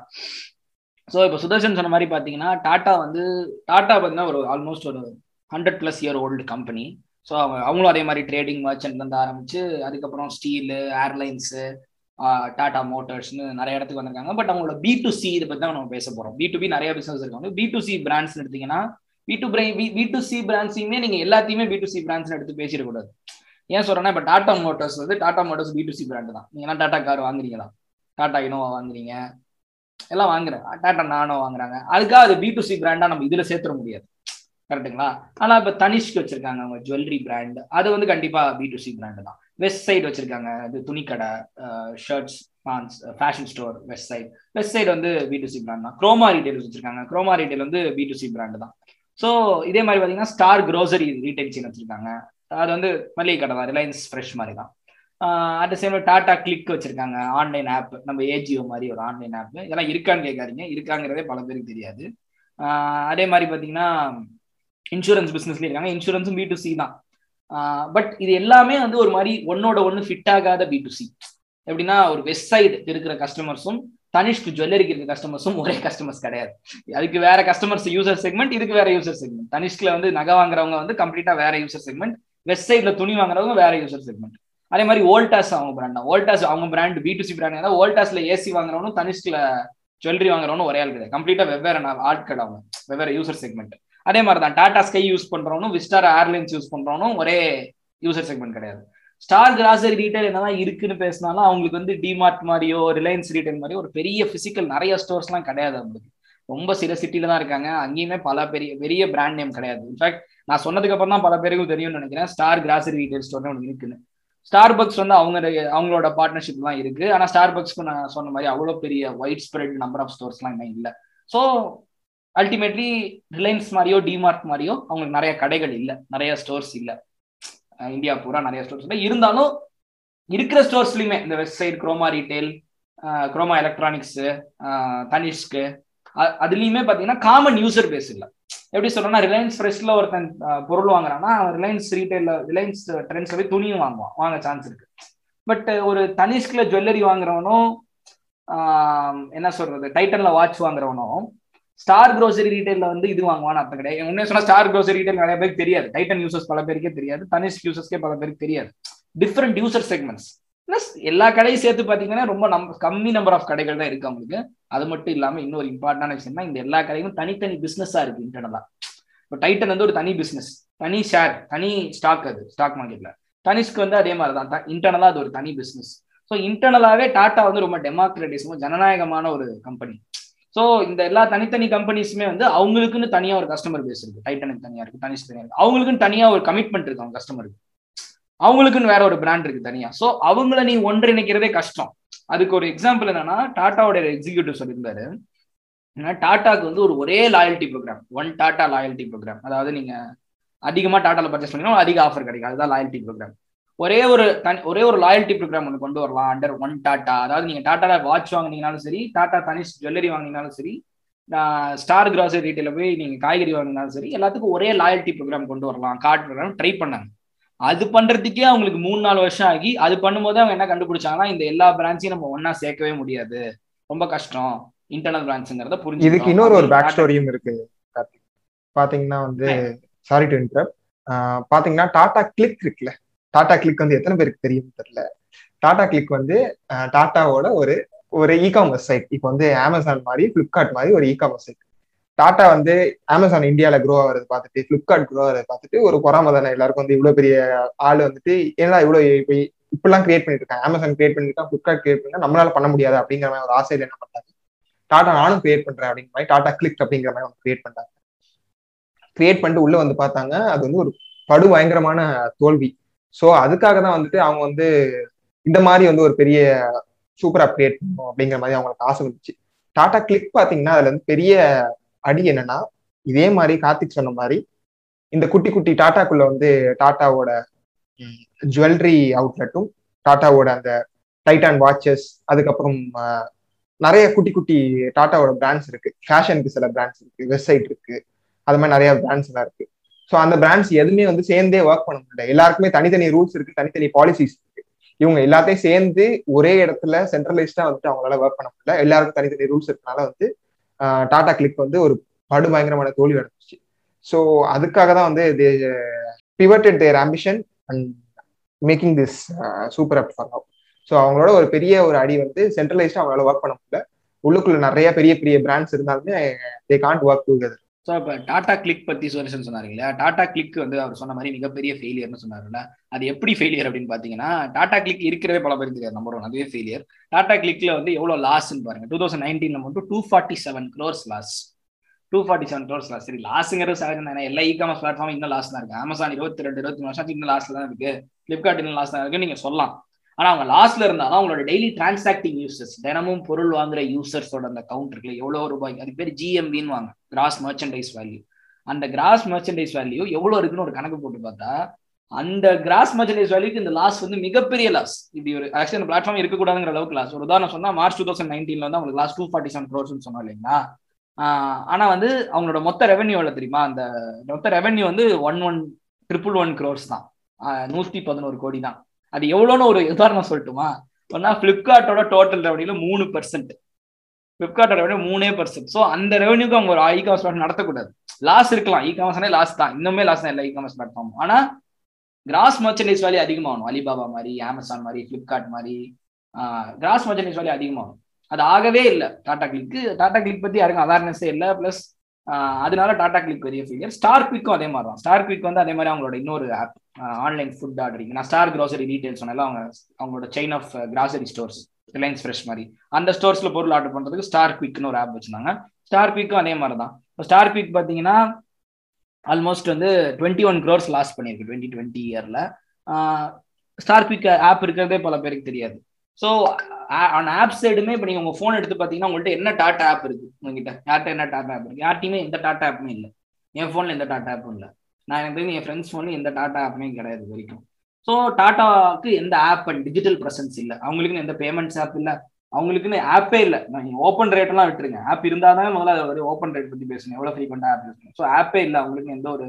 so இப்போ சுதர்ஷன் சொன்ன மாதிரி பார்த்தீங்கன்னா டாட்டா வந்து டாட்டா பார்த்தீங்கன்னா ஒரு ஆல்மோஸ்ட் ஒரு hundred plus year old company so அவங்க அவங்களும் அதே மாதிரி ட்ரேடிங் மர்ச்சன்ட் வந்து ஆரம்பிச்சு அதுக்கப்புறம் ஸ்டீலு ஏர்லைன்ஸு டாடா மோட்டர்ஸ்னு நிறைய இடத்துக்கு வந்திருக்காங்க. பட் அவங்களோட பி டு சி இதை பற்றி தான் நம்ம பேச போகிறோம் பி டு பி நிறைய பிசினஸ் இருக்காங்க பி டு சி பிராண்ட்ஸ் எடுத்தீங்கன்னா பி டு பிரை பி டு சி பிராண்ட்ஸையுமே நீங்கள் எல்லாத்தையுமே பி டு சி பிராண்ட்ஸ் எடுத்து பேசிடக்கூடாது ஏன் சொல்றேன்னா இப்போ டாடா மோட்டர்ஸ் வந்து Tata Motors B to C brand தான். நீங்க டாடா கார் வாங்குறீங்களா? டாடா இனோவா வாங்குறீங்க. எல்லாம் வாங்குறேன் டாடா நானோ வாங்குறாங்க. அதுக்காக அது பி டு சி பிராண்டா நம்ம இதுல சேர்த்துட முடியாது. கரெக்டுங்களா ஆனா இப்ப தனிஷ்க்கு வச்சிருக்காங்க அவங்க ஜுவல்லரி பிராண்ட் அது வந்து கண்டிப்பா பி டு சி பிராண்டு தான். வெஸ்ட் சைடு வச்சிருக்காங்க. இது துணிக்கடை shirts pants fashion store Westside Westside வந்து பி டு சி பிராண்ட் தான். குரோமா ரீட்டைல் வச்சிருக்காங்க. குரோமா ரீட்டைல் வந்து பி டு சி பிராண்டு தான். ஸோ இதே மாதிரி பார்த்தீங்கன்னா ஸ்டார் க்ரோசரி ரீட்டைல் சீன் வச்சிருக்காங்க. அது வந்து மளிகை கடை தான். ரிலையன்ஸ் ஃப்ரெஷ் மாதிரி தான். அட் சேம் டாடா கிளிக் வச்சிருக்காங்க ஆன்லைன் ஆப் நம்ம ஏஜிஓ மாதிரி ஒரு ஆன்லைன் ஆப் இதெல்லாம் இருக்கான்னு கேட்காதீங்க. இருக்காங்கிறதே பல பேருக்கு தெரியாது. அதே மாதிரி பார்த்தீங்கன்னா இன்சூரன்ஸ் பிஸ்னஸ்ல இருக்காங்க. இன்சூரன்ஸும் பி டு சி தான். பட் இது எல்லாமே வந்து ஒரு மாதிரி ஒன்னோட ஒன்று ஃபிட் ஆகாத பி டு சி எப்படின்னா ஒரு வெஸ்ட் சைடு இருக்கிற கஸ்டமர்ஸும் தனிஷ்க் ஜுவல்லரிக்கு இருக்கிற கஸ்டமர்ஸும் ஒரே கஸ்டமர்ஸ் கிடையாது. அதுக்கு வேற கஸ்டமர்ஸ் யூசர் செக்மெண்ட் இதுக்கு வேற யூசர் செக்மெண்ட் தனிஷ்கில் வந்து நகை வாங்குறவங்க வந்து கம்ப்ளீட்டா வேற யூசர் செக்மெண்ட் வெஸ்ட் துணி வாங்குறவங்க வேற யூசர் செக்மெண்ட் அதே மாதிரி ஓல்டாஸ் அவங்க பிராண்ட் தான். ஓல்டாஸ் அவங்க brand B to C brand தான் ஓல்டாஸ்ல ஏசி வாங்குறவனும் தனிஷ்கில் ஜுவல்லரி வாங்குறவனும் ஒரே ஆள் கிடையாது. கம்ப்ளீட்டா வெவ்வேறு ஆட்கள் அவங்க. வெவ்வேறு யூசர் செக்மெண்ட் அதே மாதிரி தான் டாடா ஸ்கை யூஸ் பண்றவனும் விஸ்டார் ஏர்லைன்ஸ் யூஸ் பண்றவனும் ஒரே யூசர் செக்மெண்ட் கிடையாது. ஸ்டார் கிராசரி ரீட்டைல் என்னதான் இருக்குன்னு பேசினாலும் அவங்களுக்கு வந்து டிமார்ட் மாதிரியோ ரிலையன்ஸ் ரீட்டைல் மாதிரியோ ஒரு பெரிய பிசிக்கல் நிறைய ஸ்டோர்ஸ்லாம் கிடையாது அவங்களுக்கு. ரொம்ப சில சிட்டில தான் இருக்காங்க. அங்கேயுமே பல பெரிய பெரிய பிராண்ட் நேம் கிடையாது. இன்ஃபேக்ட் நான் சொன்னதுக்கு அப்புறம் தான் பல பேருக்கும் தெரியும்னு நினைக்கிறேன். ஸ்டார் கிராசரி ரீட்டைல் ஸ்டோர்னு ஒன்று இருக்குன்னு. ஸ்டார் பக்ஸ் வந்து அவங்க அவங்களோட பார்ட்னர்ஷிப் தான் இருக்கு. ஆனா ஸ்டார் பக்ஸ்க்கு நான் சொன்ன மாதிரி அவ்வளோ பெரிய ஒயிட் ஸ்ப்ரெட் நம்பர் ஆஃப் ஸ்டோர்ஸ்லாம் இன்னும் இல்லை. ஸோ அல்டிமேட்லி ரிலையன்ஸ் மாதிரியோ டிமார்ட் மாதிரியோ அவங்களுக்கு நிறைய கடைகள் இல்லை. நிறைய ஸ்டோர்ஸ் இல்லை. இந்தியா பூரா நிறைய ஸ்டோர்ஸ் இல்லை. இருந்தாலும் இருக்கிற ஸ்டோர்ஸ்லையுமே இந்த website Croma retail Croma electronics தனிஷ்க்கு அதுலயுமே பாத்தீங்கன்னா காமன் யூசர் பேஸ் இல்லை. எப்படி சொல்லணும்னா ரிலையன்ஸ் ஃப்ரெஷ்ல ஒருத்தன் பொருள் வாங்குறான்னா ரிலையன்ஸ் ரீட்டைல ரிலையன்ஸ் ட்ரெண்ட்ஸ் போய் துணியும் வாங்குவான். வாங்க சான்ஸ் இருக்கு. பட் ஒரு தனிஷ்கில் ஜுவல்லரி வாங்குறவனும் என்ன சொல்றது டைட்டன்ல வாட்ச் வாங்குறவனும் ஸ்டார் க்ரோசரி ரீட்டைல வந்து இது வாங்குவான்னு அர்த்தம் கிடையாது. உண்மையை சொன்னா ஸ்டார் க்ரோசரி ரீட்டைல் நிறைய பேருக்கு தெரியாது. டைட்டன் யூசர்ஸ் பல பேருக்கே தெரியாது. தனிஷ் யூசர்ஸ்க்கே பல பேருக்கு தெரியாது. டிஃப்ரெண்ட் யூசர் செக்மெண்ட்ஸ் பிளஸ் எல்லா கடையும் சேர்த்து பாத்தீங்கன்னா ரொம்ப நம் கம்மி நம்பர் ஆஃப் கடைகள் தான் இருக்கு அவங்களுக்கு. அது மட்டும் இல்லாம இன்னொரு இம்பார்ட்டன்டான விஷயம்னா இந்த எல்லா கடையும் தனித்தனி பிசினஸா இருக்கு இன்டர்னலா இப்போ டைட்டன் வந்து ஒரு தனி பிசினஸ் தனி ஷேர் தனி ஸ்டாக் அது ஸ்டாக் மார்க்கெட்ல தனிஷ்க்கு வந்து அதே மாதிரி தான் இன்டர்னலா அது ஒரு தனி பிசினஸ் ஸோ இன்டர்னலாவே டாடா வந்து ரொம்ப டெமோக்ரட்டிஸமும் ஜனநாயகமான ஒரு கம்பெனி ஸோ இந்த எல்லா தனித்தனி கம்பெனிஸுமே வந்து அவங்களுக்குன்னு தனியா ஒரு கஸ்டமர் பேஸ் இருக்கு. டைட்டனுக்கு தனியா இருக்கு தனிஷ் தனியா இருக்கு. அவங்களுக்குன்னு தனியா ஒரு கமிட்மெண்ட் இருக்கு அவங்க கஸ்டமருக்கு அவங்களுக்குன்னு வேற ஒரு பிராண்ட் இருக்கு தனியா. ஸோ அவங்கள நீ ஒன்றிணைக்கிறதே கஷ்டம். அதுக்கு ஒரு எக்ஸாம்பிள் என்னன்னா டாட்டாவோட எக்ஸிக்யூட்டிவ் சொல்லியிருந்தாரு. டாட்டாக்கு வந்து ஒரு ஒரே loyalty programme one Tata loyalty programme அதாவது நீங்க அதிகமா டாட்டால பர்ச்சேஸ் பண்ணீங்கன்னா அதிக ஆஃபர் கிடைக்கும். அதுதான் லாயல்ட்டி ப்ரோக்ராம் ஒரே ஒரு தனி ஒரே ஒரு லாயல்ட்டி ப்ரோக்ராம் ஒன்று கொண்டு வரலாம் அண்டர் ஒன் டாட்டா. அதாவது நீங்க டாட்டால வாட்ச் வாங்கினீங்கனாலும் சரி டாட்டா தனிஷ் ஜுவல்லரி வாங்கினீங்கனாலும் சரி ஸ்டார் கிராசரி ரீட்டைல போய் நீங்க காய்கறி வாங்கினாலும் சரி எல்லாத்துக்கும் ஒரே லாயல்ட்டி ப்ரோக்ராம் கொண்டு வரலாம். கார்டு ப்ரோக்ராம் ட்ரை பண்ணாங்க. அது பண்றதுக்கே அவங்களுக்கு மூணு நாலு வருஷம் ஆகி அது பண்ணும்போது அவங்க என்ன கண்டுபிடிச்சாங்கன்னா இந்த எல்லா பிரான்ச்சையும் நம்ம ஒன்னா சேர்க்கவே முடியாது. ரொம்ப கஷ்டம். இன்டர்னல் பிரான்ச்சுங்கிறத புரிஞ்சு இதுக்கு இன்னொரு ஒரு பேக் ஸ்டோரியும் இருக்கு பாத்தீங்கன்னா வந்து சாரி டு இன்டரப்ட் பாத்தீங்கன்னா டாடா கிளிக் இருக்குல்ல? டாடா கிளிக் வந்து எத்தனை பேருக்கு தெரியும் தெரியல. டாடா கிளிக் வந்து டாட்டாவோட ஒரு ஒரு இ காமர்ஸ் சைட் இப்போ வந்து அமேசான் மாதிரி பிளிப்கார்ட் மாதிரி ஒரு இ காமர்ஸ் சைட் டாட்டா வந்து அமேசான் இந்தியாவில் க்ரோ ஆகிறது பார்த்துட்டு ஃப்ளிப்கார்ட் க்ரோ ஆகிறது பார்த்துட்டு ஒரு பொறாம தானே. எல்லாருக்கும் வந்து இவ்வளோ பெரிய ஆள் வந்துட்டு ஏன்னா இவ்வளோ இப்போ இப்பெல்லாம் கிரியேட் பண்ணிட்டு இருக்காங்க அமேசான் கிரியேட் பண்ணிருக்கான் ஃப்ளிப்கார்ட் கிரியேட் பண்ணா நம்மளால பண்ண முடியாது அப்படிங்கிற மாதிரி ஒரு ஆசையில் என்ன பண்ணாங்க டாடா நானும் கிரியேட் பண்றேன் அப்படிங்கிற மாதிரி டாடா கிளிக் அப்படிங்கிற மாதிரி அவங்க கிரியேட் பண்ணாங்க கிரியேட் பண்ணிட்டு உள்ள வந்து பார்த்தாங்க. அது வந்து ஒரு படு பயங்கரமான தோல்வி. ஸோ அதுக்காக தான் வந்துட்டு அவங்க வந்து இந்த மாதிரி வந்து ஒரு பெரிய சூப்பராக கிரியேட் பண்ணணும் அப்படிங்கிற மாதிரி அவங்களுக்கு ஆசை வந்துச்சு. டாடா கிளிக் பார்த்தீங்கன்னா அதுல வந்து பெரிய அடி என்னன்னா இதே மாதிரி கார்த்திக் சொன்ன மாதிரி இந்த குட்டி குட்டி டாட்டாக்குள்ள வந்து டாட்டாவோட ஜுவல்லரி அவுட்லெட்டும் டாட்டாவோட அந்த டைட்டான் வாட்சஸ் அதுக்கப்புறம் நிறைய குட்டி குட்டி டாட்டாவோட பிராண்ட்ஸ் இருக்கு. ஃபேஷனுக்கு சில பிராண்ட்ஸ் இருக்கு வெப்சைட் இருக்கு அது மாதிரி நிறைய பிராண்ட்ஸ் எல்லாம் இருக்கு. ஸோ அந்த பிராண்ட்ஸ் எதுவுமே வந்து சேர்ந்தே ஒர்க் பண்ண முடியல. எல்லாருக்குமே தனித்தனி ரூல்ஸ் இருக்கு தனித்தனி பாலிசிஸ் இருக்கு. இவங்க எல்லாத்தையும் சேர்ந்து ஒரே இடத்துல சென்ட்ரலைஸ்டா வந்துட்டு அவங்களால ஒர்க் பண்ண முடியல. எல்லாருக்கும் தனித்தனி ரூல்ஸ் இருக்கனால வந்து டாடா கிளிக் வந்து ஒரு படு பயங்கரமான தோல்வி அடைஞ்சிச்சு. ஸோ அதுக்காக தான் வந்து pivoted their ambition and making this super app for now so அவங்களோட ஒரு பெரிய ஒரு அடி வந்து சென்ட்ரலைஸ்டாக அவங்களால ஒர்க் பண்ண முடியல. உள்ளுக்குள்ள நிறைய பெரிய பெரிய பிராண்ட்ஸ் இருந்தாலுமே they can't work together so இப்போ டாடா கிளிக் பற்றி சொல்யூஷன் சொன்னார் இல்லையா டாடா கிளிக் வந்து அவர் சொன்ன மாதிரி மிகப்பெரிய ஃபெயிலியர்னு சொன்னார்ல அது எப்படி ஃபெயிலியர் அப்படின்னு பார்த்தீங்கன்னா டாடா கிளிக் இருக்கிறதே பல பேர் தெரியாது. நம்பர் ஒன் அதுவே ஃபெயிலியர் டாடா கிளிக்ல வந்து எவ்வளோ லாஸ்ன்னு பாருங்க. டூ தௌசண்ட் நைன்டீன்ல மட்டும் two forty seven crores loss two forty seven crores loss சரி லாஸுங்கிறது சகஜம் தானே. எல்லா இ காமர்ஸ் பிளாட்ஃபார்ம் இன்னும் லாஸ் தான் இருக்கு. அமேசான் இருபத்தி ரெண்டு இருபத்தி மூணு வருஷம் இன்னும் லாஸ்ல தான் இருக்கு. ஃபிளிப்கார்ட் இன்னும் லாஸ் தான் இருக்கு. நீங்க சொல்லலாம். ஆனா அவங்க லாஸ்ட்ல இருந்தாலும் அவங்களோட டெய்லி டிரான்சாக்டிங் யூசர்ஸ் தினமும் பொருள் வாங்குற யூசர்ஸோட அந்த கவுண்ட் இருக்குல்ல எவ்வளவு ரூபாய் அது பேர் ஜிஎம்பின்னு வாங்க. கிராஸ் மர்ச்சன்டைஸ் வேல்யூ அந்த கிராஸ் மர்ச்சன்டைஸ் வேல்யூ எவ்வளவு இருக்குன்னு ஒரு கணக்கு போட்டு பார்த்தா அந்த கிராஸ் மர்ச்சன்டைஸ் வேல்யூக்கு இந்த லாஸ் வந்து மிகப்பெரிய லாஸ் இப்படி ஒரு ஆக்சுவலி அந்த பிளாட்ஃபார்ம் இருக்கக்கூடாதுங்கிற அளவுக்கு லாஸ் ஒரு உதாரணம் சொன்னா மார்ச் டூ தௌசண்ட் நைன்டீன்ல வந்து அவங்களுக்கு loss two forty seven crores சொன்னோம் இல்லைங்களா? ஆனா வந்து அவங்களோட மொத்த ரெவன்யூ எவ்வளவு தெரியுமா? அந்த மொத்த ரெவன்யூ வந்து one one triple one crores தான். நூத்தி பதினோரு கோடி தான். அது எவ்வளோன்னு ஒரு உதாரணம் சொல்லட்டுமா? ஒன்னா பிளிப்கார்ட்டோட டோட்டல் ரெவன்யூல மூணு பர்சன்ட் பிளிப்கார்ட்டோட ரெவன்யூ மூணே பர்சன்ட் ஸோ அந்த ரெவன்யூக்கு அவங்க ஒரு இ காமர்ஸ் பிளாட்ஃபார்ம் நடத்தக்கூடாது. லாஸ் இருக்கலாம். இ காமர்ஸ்னே லாஸ் தான். இன்னுமே லாஸ் தான் இல்லை இ காமர்ஸ் பிளாட்ஃபார்ம் ஆனா கிராஸ் மர்ச்சன்டைஸ் வேல்யூ அதிகமாகணும். அலிபாபா மாதிரி அமேசான் மாதிரி ஃப்ளிப்கார்ட் மாதிரி. கிராஸ் மர்ச்சன்டைஸ் வேல்யூ அதிகமாகணும். அது ஆகவே இல்லை. டாடா கிளிக்கு டாடா கிளிக் பத்தி யாருக்கும் அவேர்னஸே இல்லை. பிளஸ் அதனால டாடா கிளிக் பெரிய ஃபெயிலியர் ஸ்டார் குவிக்கும் அதே மாதிரி தான் ஸ்டார் குவிக் வந்து அதே மாதிரி அவங்களோட இன்னொரு ஆப் ஆன்லைன் ஃபுட் ஆர்டரிங் நான் ஸ்டார் கிராசரி டீடைல்ஸ் சொன்னால அவங்க அவங்களோட chain of grocery stores Reliance Fresh மாதிரி. அந்த ஸ்டோர்ஸ்ல பொருள் ஆர்டர் பண்றதுக்கு ஸ்டார் குவிக்னு ஒரு ஆப் வச்சிருந்தாங்க. ஸ்டார் பீக்கும் அதே மாதிரி தான் இப்போ ஸ்டார் பீக் பார்த்தீங்கன்னா ஆல்மோஸ்ட் வந்து டுவெண்ட்டி ஒன் க்ரோர்ஸ் லாஸ் பண்ணியிருக்கு டுவெண்ட்டி டுவெண்ட்டி இயர்ல ஸ்டார் குவிக் ஆப் இருக்கிறதே பல பேருக்கு தெரியாது. ஸோ ஆன் ஆப் சைடுமே இப்போ நீங்கள் உங்கள் ஃபோன் எடுத்து பார்த்தீங்கன்னா உங்கள்கிட்ட என்ன டாட்டா ஆப் இருக்கு? உங்ககிட்ட. யார்கிட்ட என்ன டாட்டா ஆப் இருக்கு? யார்ட்டையுமே எந்த டாட்டா ஆப்புமே இல்லை. என் ஃபோனில் எந்த டாட்டா ஆப்பும் இல்லை. நான் எனக்கு தெரிஞ்சு என் ஃப்ரெண்ட்ஸ் ஃபோனில் எந்த டாட்டா ஆப்புமே கிடையாது இது வரைக்கும். ஸோ டாட்டாவுக்கு எந்த ஆப் அண்ட் டிஜிட்டல் ப்ரெசன்ஸ் இல்லை. அவங்களுக்குன்னு எந்த பேமெண்ட்ஸ் ஆப் இல்லை. அவங்களுக்குன்னு ஆப்பே இல்லை. நான் ஓப்பன் ரேட்லாம் விட்டுருங்க. ஆப் இருந்தால் தான் முதல்ல அதை ஓப்பன் ரேட் பற்றி பேசணும் எவ்வளோ ஃப்ரீக்வெண்ட்டாக ஆப் யூஸ் ஸோ ஆப்பே இல்லை. அவங்களுக்கு எந்த ஒரு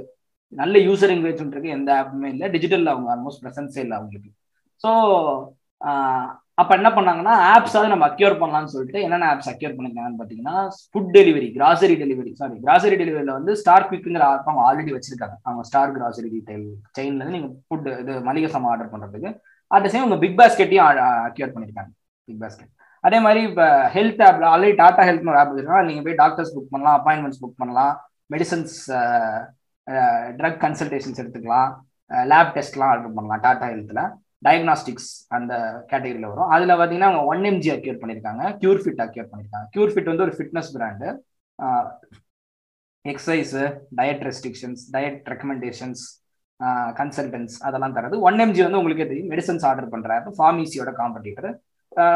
நல்ல யூசர் என்கேஜ்மெண்ட் இருக்கு. எந்த ஆப்புமே இல்லை. டிஜிட்டல் அவங்க ஆல்மோஸ்ட் ப்ரெசன்ஸே இல்லை அவங்களுக்கு. ஸோ அப்போ என்ன பண்ணாங்கன்னா ஆப்ஸாவது நம்ம அக்யூர் பண்ணலாம்னு சொல்லிட்டு என்னென்ன ஆப்ஸ் அக்யூர் பண்ணிருக்காங்கன்னு பார்த்தீங்கன்னா food delivery grocery delivery sorry grocery டெலிவரியில் வந்து ஸ்டார் குவிக்குங்கிற ஆப் அவங்க ஆல்ரெடி வச்சிருக்காங்க. அவங்க ஸ்டார் கிராசரி ரீட்டைல் செயின்ல இருந்து நீங்கள் ஃபுட் இது மளிகை சாமான் ஆர்டர் பண்ணுறதுக்கு அட் சேம் உங்க பிக் பாஸ்கெட்டையும் அக்யூர் பண்ணியிருக்காங்க பிக் பாஸ்கெட் அதே மாதிரி இப்போ ஹெல்த் ஆப்ல ஆல்ரெடி டாடா ஹெல்த் ஒரு ஆப் வச்சிருக்காங்க. நீங்கள் போய் டாக்டர்ஸ் புக் பண்ணலாம் அப்பாயின்மெண்ட்ஸ் புக் பண்ணலாம். மெடிசன்ஸ் ட்ரக் கன்சல்டேஷன்ஸ் எடுத்துக்கலாம். லேப் டெஸ்ட்லாம் ஆர்டர் பண்ணலாம் டாடா ஹெல்த்தில் டயக்னாஸ்டிக்ஸ் அந்த கேட்டகரியில் வரும். அதில் பார்த்தீங்கன்னா அவங்க ஒன் எம்ஜி அக்யூர் பண்ணியிருக்காங்க. கியூர் ஃபிட் அக்யூர் பண்ணியிருக்காங்க. கியூர் ஃபிட் வந்து ஒரு fitness brand exercise diet restrictions diet recommendations consultants அதெல்லாம் தரது ஒன் எம்ஜி வந்து உங்களுக்கே தெரியும். மெடிசன்ஸ் ஆர்டர் பண்ணுறாரு ஃபார்மீசியோட காம்படிட்டர்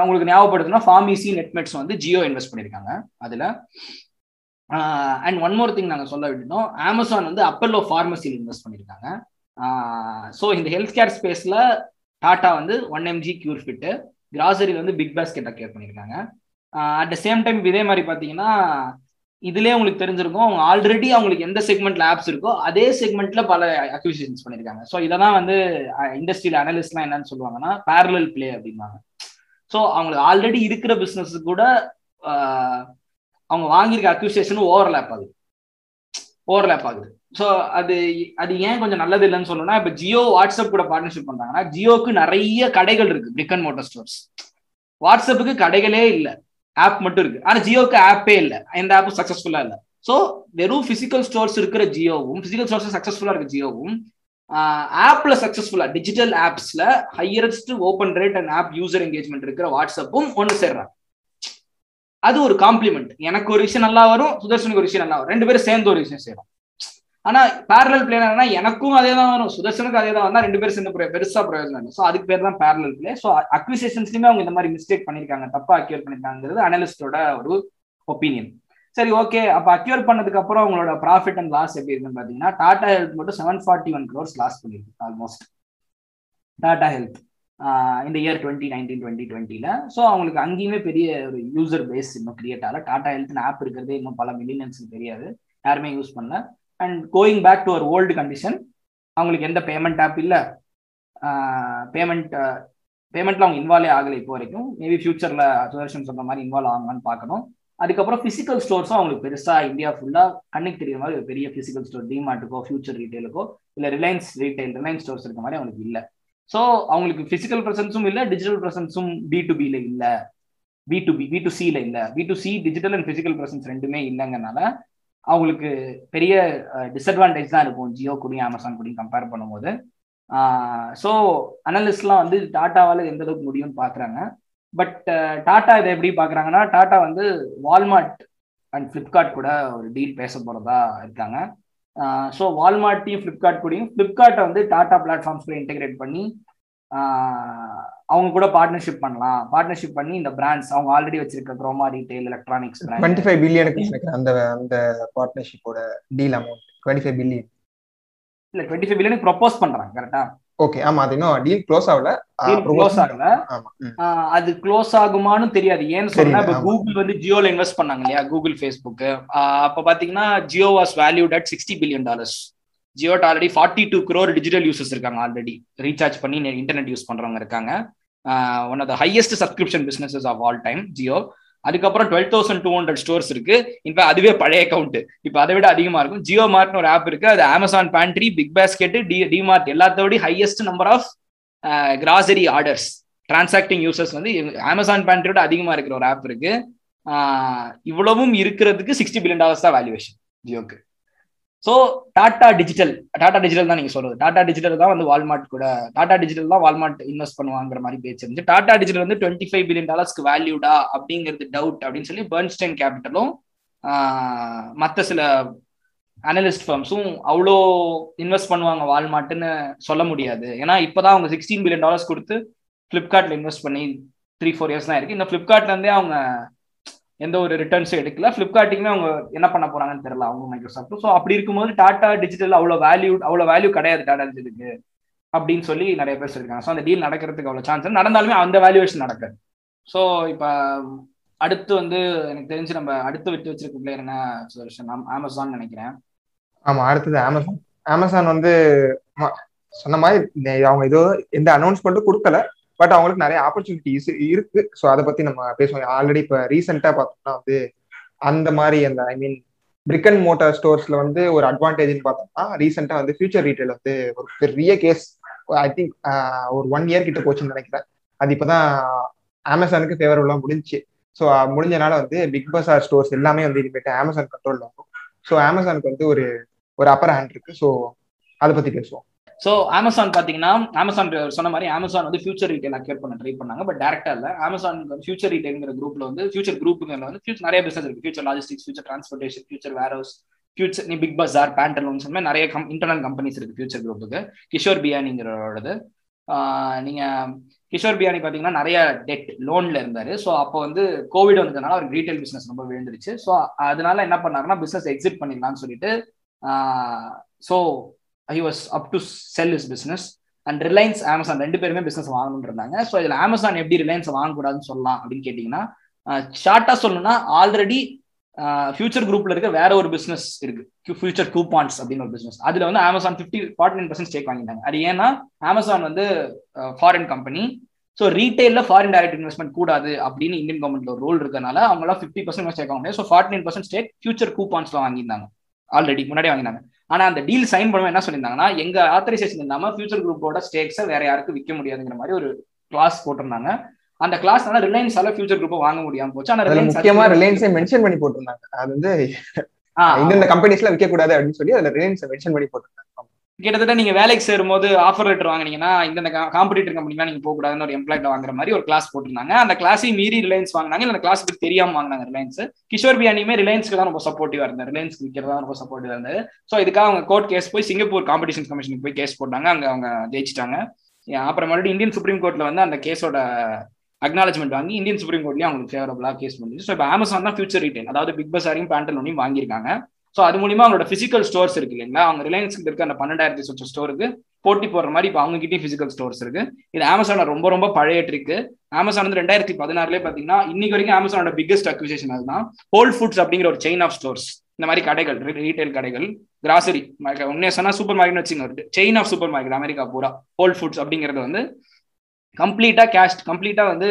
உங்களுக்கு ஞாபகப்படுத்தினா ஃபார்மீசி நெட்மெட்ஸ் வந்து ஜியோ இன்வெஸ்ட் பண்ணியிருக்காங்க அதில். அண்ட் ஒன் மோர் திங் நாங்கள் சொல்ல விட்டுட்டோம் அமேசான் வந்து அப்பல்லோ ஃபார்மசியில் இன்வெஸ்ட் பண்ணியிருக்காங்க. ஸோ இந்த ஹெல்த் கேர் ஸ்பேஸில் டாட்டா வந்து ஒன் எம்ஜி கியூர் ஃபிட்டு கிராசரியில் வந்து பிக் பாஸ்கெட் அக்யூர் பண்ணியிருக்காங்க. அட் த சேம் டைம் இதே மாதிரி பார்த்தீங்கன்னா இதுலேயே உங்களுக்கு தெரிஞ்சிருக்கும் அவங்க ஆல்ரெடி அவங்களுக்கு எந்த செக்மெண்ட்ல ஆப்ஸ் இருக்கோ அதே செக்மெண்ட்ல பல அக்யூசிஷன்ஸ் பண்ணியிருக்காங்க. ஸோ இதை தான் வந்து இண்டஸ்ட்ரியல் அனலிஸ்ட்லாம் என்னன்னு சொல்லுவாங்கன்னா பேரலல் பிளே அப்படிம்பாங்க. ஸோ அவங்களுக்கு ஆல்ரெடி இருக்கிற பிஸ்னஸ் கூட அவங்க வாங்கியிருக்க அக்யூசியேஷனும் ஓவர்லேப் ஆகுது ஓவர்லேப் ஆகுது. ஸோ அது அது ஏன் கொஞ்சம் நல்லது இல்லைன்னு சொல்லணும்னா இப்போ ஜியோ வாட்ஸ்அப் கூட பார்ட்னர்ஷிப் பண்றாங்கன்னா ஜியோக்கு நிறைய கடைகள் இருக்கு பிரிக் அண்ட் மோட்டர் ஸ்டோர்ஸ் வாட்ஸ்அப்புக்கு கடைகளே இல்லை. ஆப் மட்டும் இருக்கு. ஆனால் ஜியோக்கு ஆப்பே இல்லை. எந்த ஆப்பும் சக்ஸஸ்ஃபுல்லாக இல்லை. ஸோ வெறும் பிசிக்கல் ஸ்டோர்ஸ் இருக்கிற ஜியோவும் பிசிக்கல் ஸ்டோர்ஸ் சக்ஸஸ்ஃபுல்லாக இருக்க ஜியோவும் ஆப்ல சக்ஸஸ்ஃபுல்லாக digital ஆப்ஸ்ல highest open rate and app user engagement இருக்கிற வாட்ஸ்அப்பும் ஒன்று சேர்றாங்க. அது ஒரு காம்ப்ளிமெண்ட் எனக்கு ஒரு விஷயம் நல்லா வரும் சுதர்ஷனுக்கு ஒரு விஷயம் நல்லா வரும். ரெண்டு பேரும் சேர்ந்து ஒரு விஷயம் செய்யறோம். ஆனா பேரலல் பிளே என்னன்னா எனக்கும் அதே தான் வரும். சுதர்ஷனுக்கு அதே தான் வந்தா ரெண்டு பேரும் சேர்ந்து பெருசா பிரயோஜனம் இல்லை. ஸோ அதுக்கு பேர் தான் பேரலல் பிளே ஸோ அக்விசேஷன்ஸ்லயுமே அவங்க இந்த மாதிரி மிஸ்டேக் பண்ணிருக்காங்க. தப்பா அக்யூர் பண்ணிருக்காங்கிறது அனலிஸ்டோட ஒரு ஒப்பீனியன் சரி ஓகே அப்ப அக்யூர் பண்ணதுக்கு அப்புறம் அவங்களோட ப்ராஃபிட் அண்ட் லாஸ் எப்படி இருக்குன்னு பாத்தீங்கன்னா டாடா ஹெல்த் மட்டும் seven forty one crores loss பண்ணிருக்கு ஆல்மோஸ்ட் டாடா ஹெல்த் இந்த இயர் டுவெண்ட்டி நைன்டீன் டுவெண்ட்டி டுவெண்ட்டில ஸோ அவங்களுக்கு அங்கேயுமே பெரிய ஒரு யூசர் பேஸ் இன்னும் கிரியேட் ஆகல. டாடா ஹெல்த்னு ஆப் இருக்கிறதே இன்னும் பல மில்லியன்ஸுக்கு தெரியாது. யாருமே யூஸ் பண்ணல. அண்ட் கோயிங் பேக் டு ஒரு ஓல்டு கண்டிஷன் அவங்களுக்கு எந்த பேமெண்ட் ஆப் இல்லை. பேமெண்ட் பேமெண்ட்ல அவங்க இன்வால்வ் ஆகலை இப்போ வரைக்கும். மேபி ஃபியூச்சர்ல சுதர்ஷன் சொல்ற மாதிரி இன்வால்வ் ஆகலாம்னு பார்க்கணும். அதுக்கப்புறம் பிசிக்கல் ஸ்டோர்ஸும் அவங்களுக்கு பெருசா இந்தியா ஃபுல்லா கண்ணுக்கு தெரியுற மாதிரி ஒரு பெரிய பிசிக்கல் ஸ்டோர் டிமார்ட்டுக்கோ ஃபியூச்சர் ரீட்டைலுக்கோ இல்லை ரிலையன்ஸ் ரீட்டைல் ரிலையன்ஸ் ஸ்டோர்ஸ் இருக்க மாதிரி அவங்களுக்கு இல்லை. ஸோ அவங்களுக்கு பிசிக்கல் ப்ரெசன்ஸும் இல்லை டிஜிட்டல் ப்ரெசன்ஸும் பி டு பியில் இல்லை. B to B B to சியில் இல்லை. B to C digital and physical presence ரெண்டுமே இல்லைங்கனால அவங்களுக்கு பெரிய டிஸ்அட்வான்டேஜ் தான் இருக்கும். ஜியோ கூடயும் அமேசான் கூடயும் கம்பேர் பண்ணும்போது. ஸோ அனலிஸ்ட்லாம் வந்து டாட்டாவால் எந்த அளவுக்கு முடியும்னு பார்க்குறாங்க பட் டாட்டா இதை எப்படி பார்க்குறாங்கன்னா டாட்டா வந்து வால்மார்ட் அண்ட் ஃப்ளிப்கார்ட் கூட ஒரு டீல் பேச போகிறதா இருக்காங்க. ஸோ வால்மார்ட்டையும் ஃப்ளிப்கார்ட் கூடயும் ஃப்ளிப்கார்ட்டை வந்து டாடா பிளாட்ஃபார்ம்ஸ் கூட இன்டெகிரேட் பண்ணி அவங்க கூட பார்ட்னர்ஷிப் பண்ணலாம். பார்ட்னர்ஷிப் பண்ணி இந்த பிராண்ட்ஸ் அவங்க ஆல்ரெடி வச்சிருக்க Croma retail electronics twenty five பில்லியனுக்கு அந்த அந்த பார்ட்னர்ஷிப்போட deal amount twenty five billion இல்ல டுவெண்ட்டி ஃபைவ் பில்லியனுக்கு ப்ரொபோஸ் பண்றாங்க கரெக்டா ஓகே ஆமா அது இன்னும் டீல் க்ளோஸ் ஆகல. க்ளோஸ் ஆகல. அது க்ளோஸ் ஆகுமான்னு தெரியாது. ஏன்னு சொன்னா இப்ப கூகுள் வந்து ஜியோல இன்வெஸ்ட் பண்ணாங்க இல்லையா? கூகுள் ஃபேஸ்புக் அப்ப பாத்தீங்கன்னா Jio was valued at sixty billion dollars geode already forty two crore digital users இருக்காங்க ஆல்ரெடி ரீசார்ஜ் பண்ணி இன்டர்நெட் யூஸ் பண்றவங்க இருக்காங்க. One of the highest subscription businesses of all time Jio அதுக்கப்புறம் twelve thousand two hundred stores இருக்கு. இப்போ அதுவே பழைய அக்கௌண்ட் இப்போ அதை விட அதிகமா இருக்கும். ஜியோ மார்ட்னு ஒரு ஆப் இருக்கு. அது Amazon Pantry BigBasket D DMart எல்லாத்தோடய highest number of grocery orders transacting users வந்து அமேசான் பேண்ட்ரியோட அதிகமா இருக்கிற ஒரு ஆப் இருக்கு. இவ்வளவும் இருக்கிறதுக்கு சிக்ஸ்டி பில்லியன் டாலர்ஸ் தான் valuation ஜியோக்கு so Tata Digital Tata Digital தான் நீங்க சொல்றது. டாடா டிஜிட்டல் தான் வந்து வால்மார்ட் கூட டாடா டிஜிட்டல் தான் வால்மார்ட் இன்வெஸ்ட் பண்ணுவாங்கிற மாதிரி பேச்சு இருந்துச்சு. டாடா டிஜிட்டல் வந்து டுவெண்ட்டி ஃபைவ் பில்லியன் டாலர்ஸ்க்கு வேல்யூடா அப்படிங்கிறது டவுட் அப்படின்னு சொல்லி பேர்ன்ஸ்டைன் கேபிட்டலும் மற்ற சில அனலிஸ்ட் ஃபர்ம்ஸும் அவ்வளோ இன்வெஸ்ட் பண்ணுவாங்க வால்மார்ட்னு சொல்ல முடியாது. ஏன்னா இப்போதான் அவங்க சிக்ஸ்டீன் பில்லியன் டாலர்ஸ் கொடுத்து ஃப்ளிப்கார்ட்ல இன்வெஸ்ட் பண்ணி த்ரீ ஃபோர் இயர்ஸ் தான் இருக்கு. இந்த ஃப்ளிப்கார்ட்ல இருந்தே அவங்க எந்த ஒரு ரிட்டர்ன்ஸும் எடுக்கல. ஃப்ளிப்கார்ட்டுக்குமே அவங்க என்ன பண்ண போறாங்கன்னு தெரியல அவங்க மைக்ரோசாஃப்ட் ஸோ அப்படி இருக்கும்போது டாடா டிஜிட்டல் அவ்வளோ வேல்யூ அவ்வளோ வேல்யூ கிடையாது டாடா டிஜிட்டலுக்கு அப்படின்னு சொல்லி நிறைய பேர் சொல்லியிருக்காங்க. ஸோ அந்த டீல் நடக்கிறதுக்கு அவ்வளோ சான்ஸ் நடந்தாலுமே அந்த வேல்யூவேஷன் நடக்காது. ஸோ இப்போ அடுத்து வந்து எனக்கு தெரிஞ்சு நம்ம அடுத்து விட்டு வச்சிருக்க பிளேயர் என்ன அமேசான் நினைக்கிறேன். ஆமா அடுத்தது அமேசான் அமேசான் வந்து சொன்ன மாதிரி அவங்க ஏதோ எந்த அனௌன்ஸ்மெண்ட்டும் கொடுக்கல. பட் அவங்களுக்கு நிறைய ஆப்பர்ச்சுனிட்டிஸ் இருக்கு. ஸோ அதை பத்தி நம்ம பேசுவோம். ஆல்ரெடி இப்போ ரீசெண்டா பார்த்தோம்னா வந்து அந்த மாதிரி அந்த I mean brick and motor ஸ்டோர்ஸ்ல வந்து ஒரு அட்வான்டேஜ்னு பார்த்தோம்னா ரீசெண்டா வந்து ஃபியூச்சர் ரீட்டைல் வந்து ஒரு பெரிய கேஸ் ஐ திங்க் ஒரு ஒன் இயர் கிட்ட போச்சுன்னு நினைக்கிறேன். அது இப்போதான் அமேசானுக்கு ஃபேவரபுளாக முடிஞ்சுச்சு ஸோ முடிஞ்சனால வந்து பிக் பஸார் ஸ்டோர்ஸ் எல்லாமே வந்து இனிமேட்டு அமேசான் கண்ட்ரோல் ஆகும் ஸோ அமேசானுக்கு வந்து ஒரு ஒரு அப்பர் ஹேண்ட் இருக்கு. ஸோ அதை பத்தி பேசுவோம். ஸோ அமேசான் பார்த்தீங்கன்னா அமேசான் சொன்ன மாதிரி அமேசான் வந்து ஃபியூச்சர் ரீட்டைல் அக்யூர் பண்ண ட்ரை பண்ணாங்க பட் டேரக்டா இல்லை. அமேசான் ஃபியூச்சர் ரீட்டைல்ங்கிற குரூப்ல வந்து ஃபியூச்சர் குரூப்புங்கிற வந்து ஃபியூச்சர் நிறைய பிசினஸ் இருக்கு. Future logistics Future transportation Future warehouse future நீ பிக் பஸார் பேண்டலோன்ஸ் அந்த மாதிரி நிறைய கம் இன்டர்னல் கம்பெனிஸ் இருக்கு ஃபியூச்சர் குரூப்புக்கு கிஷோர் பியானிங்கிறோடது நீங்க கிஷோர் பியானி பாத்தீங்கன்னா நிறைய டெட் லோன்ல இருந்தாரு. ஸோ அப்போ வந்து கோவிட் வந்ததுனால அவருக்கு ரீட்டைல் பிசினஸ் ரொம்ப விழுந்துருச்சு. ஸோ அதனால என்ன பண்ணாருன்னா பிசினஸ் எக்ஸிட் பண்ணிடலாம்னு சொல்லிட்டு so I was up to sell his business and Reliance Amazon ரெண்டு பேருமே பிசினஸ் வாங்கணும்னு இருந்தாங்க ஸோ இதில் அமேசான் எப்படி ரிலையன்ஸ் வாங்கக்கூடாதுன்னு சொல்லலாம் அப்படின்னு கேட்டிங்கன்னா ஷார்ட்டாக சொல்லணும்னா ஆல்ரெடி ஃபியூச்சர் குரூப்ல இருக்க வேற ஒரு பிசினஸ் இருக்கு. ஃபியூச்சர் கூப்பான்ஸ் அப்படின்னு ஒரு பிசினஸ் அதுல வந்து Amazon fifty forty nine percent stake வாங்கிட்டாங்க. அது ஏன்னா அமேசான் வந்து ஃபாரின் கம்பெனி ஸோ ரீட்டைல ஃபாரின் டைரக்ட் இன்வெஸ்ட்மெண்ட் கூடாது அப்படின்னு இந்தியன் கவர்மெண்ட்ல ஒரு ரூல் இருக்கனால அவங்களாம் ஃபிஃப்டி பர்சன்ட் ஸ்டேக் வாங்க முடியாது. So forty nine percent stake Future கூப்பான்ஸ்ல வாங்கியிருந்தாங்க. ஆல்ரெடி முன்னாடியே வாங்கினாங்க. ஆனா அந்த டீல் சைன் பண்ணுவோம் என்ன சொல்லியிருந்தாங்கன்னா எங்க ஆத்தரைசேஷன் இல்லாம ஃபியூச்சர் குரூப்போட ஸ்டேக்ஸை வேற யாருக்கும் விற்க முடியாதுங்கிற மாதிரி ஒரு கிளாஸ் போட்டிருந்தாங்க. அந்த கிளாஸ்னால ரிலையன்ஸால ஃபியூச்சர் குரூப் வாங்க முடியாம போச்சு. ஆனா அதுல முக்கியமா ரிலையன்ஸை மென்ஷன் பண்ணி போட்டிருந்தாங்க. அது வந்து இந்தந்த கம்பெனிஸ்ல விற்க கூடாது அப்படின்னு சொல்லி அதுல ரிலையன்ஸ் மென்ஷன் பண்ணி போட்டிருந்தாங்க. கிட்டத்தட்ட நீங்க வேலைக்கு சேரும் போது ஆஃபர் லெட்டர் வாங்கினீங்கன்னா இந்த காம்படிட்டர் கம்பெனிலாம் நீங்க போக கூடாதுன்னு ஒரு எம்ப்ளாய்ட்ட வாங்குற மாதிரி ஒரு கிளாஸ் போட்டிருந்தாங்க. அந்த கிளாஸையும் மீறி ரிலையன்ஸ் வாங்கினாங்க. அந்த கிளாஸ் பத்தி தெரியாம வாங்கினாங்க ரிலையன்ஸ் கிஷோர் பியானியுமே ரிலையன்ஸ்க்கு தான் ரொம்ப சப்போர்ட்டிவா இருந்தார். ரிலையன்ஸ் விற்கிறதா ரொம்ப சப்போர்ட்டிவா இருந்தது ஸோ இதுக்காக அவங்க கோர்ட் கேஸ் போய் சிங்கப்பூர் காம்படிஷன் கமிஷனுக்கு போய் கேஸ் போட்டாங்க. அங்க அவங்க ஜெயிச்சிட்டாங்க. அப்புறம் மறுபடியும் இந்தியன் சுப்ரீம் கோர்ட்ல வந்து அந்த கேஸோட அக்னாலஜ்மெண்ட் வாங்கி இந்தியன் சுப்ரீம் கோர்ட்லயும் அவங்களுக்கு ஃபேவரபிளா கேஸ் பண்ணுச்சு ஸோ இப்போ அமேசான் தான் ஃபியூச்சர் ரீட்டைல் அதாவது பிக் பஸாரையும் பேண்டலோனையும் வாங்கியிருக்காங்க. ஸோ அது மூலியமா அவங்களோட பிசிக்கல் ஸ்டோர்ஸ் இருக்கு இல்லைங்களா? அவங்க ரிலையன்ஸ் இருக்க அந்த பன்னெண்டாயிரத்தி சொச்ச ஸ்டோருக்கு போட்டி போடுற மாதிரி இப்போ அவங்க கிட்டயும் பிசிக்கல் ஸ்டோர்ஸ் இருக்கு. இது அமேசானோட ரொம்ப ரொம்ப பழைய ட்ரிக்கு அமேசான் வந்து ரெண்டாயிரத்தி பதினாறுலேயே பார்த்தீங்கன்னா இன்னைக்கு வரைக்கும் அமேசானோட பிக்கஸ்ட் அக்விசேஷன் அதுதான். ஹோல் ஃபுட்ஸ் அப்படிங்கிற ஒரு செயின் ஆஃப் ஸ்டோர்ஸ் இந்த மாதிரி கடைகள் ரீட்டைல் கடைகள் கிராசரி உன்னே சொன்னா சூப்பர் மார்க்கெட் வச்சுங்க chain of supermarket America பூரா. ஹோல் ஃபுட்ஸ் அப்படிங்கிறது வந்து கம்ப்ளீட்டா கேஷ் கம்ப்ளீட்டா வந்து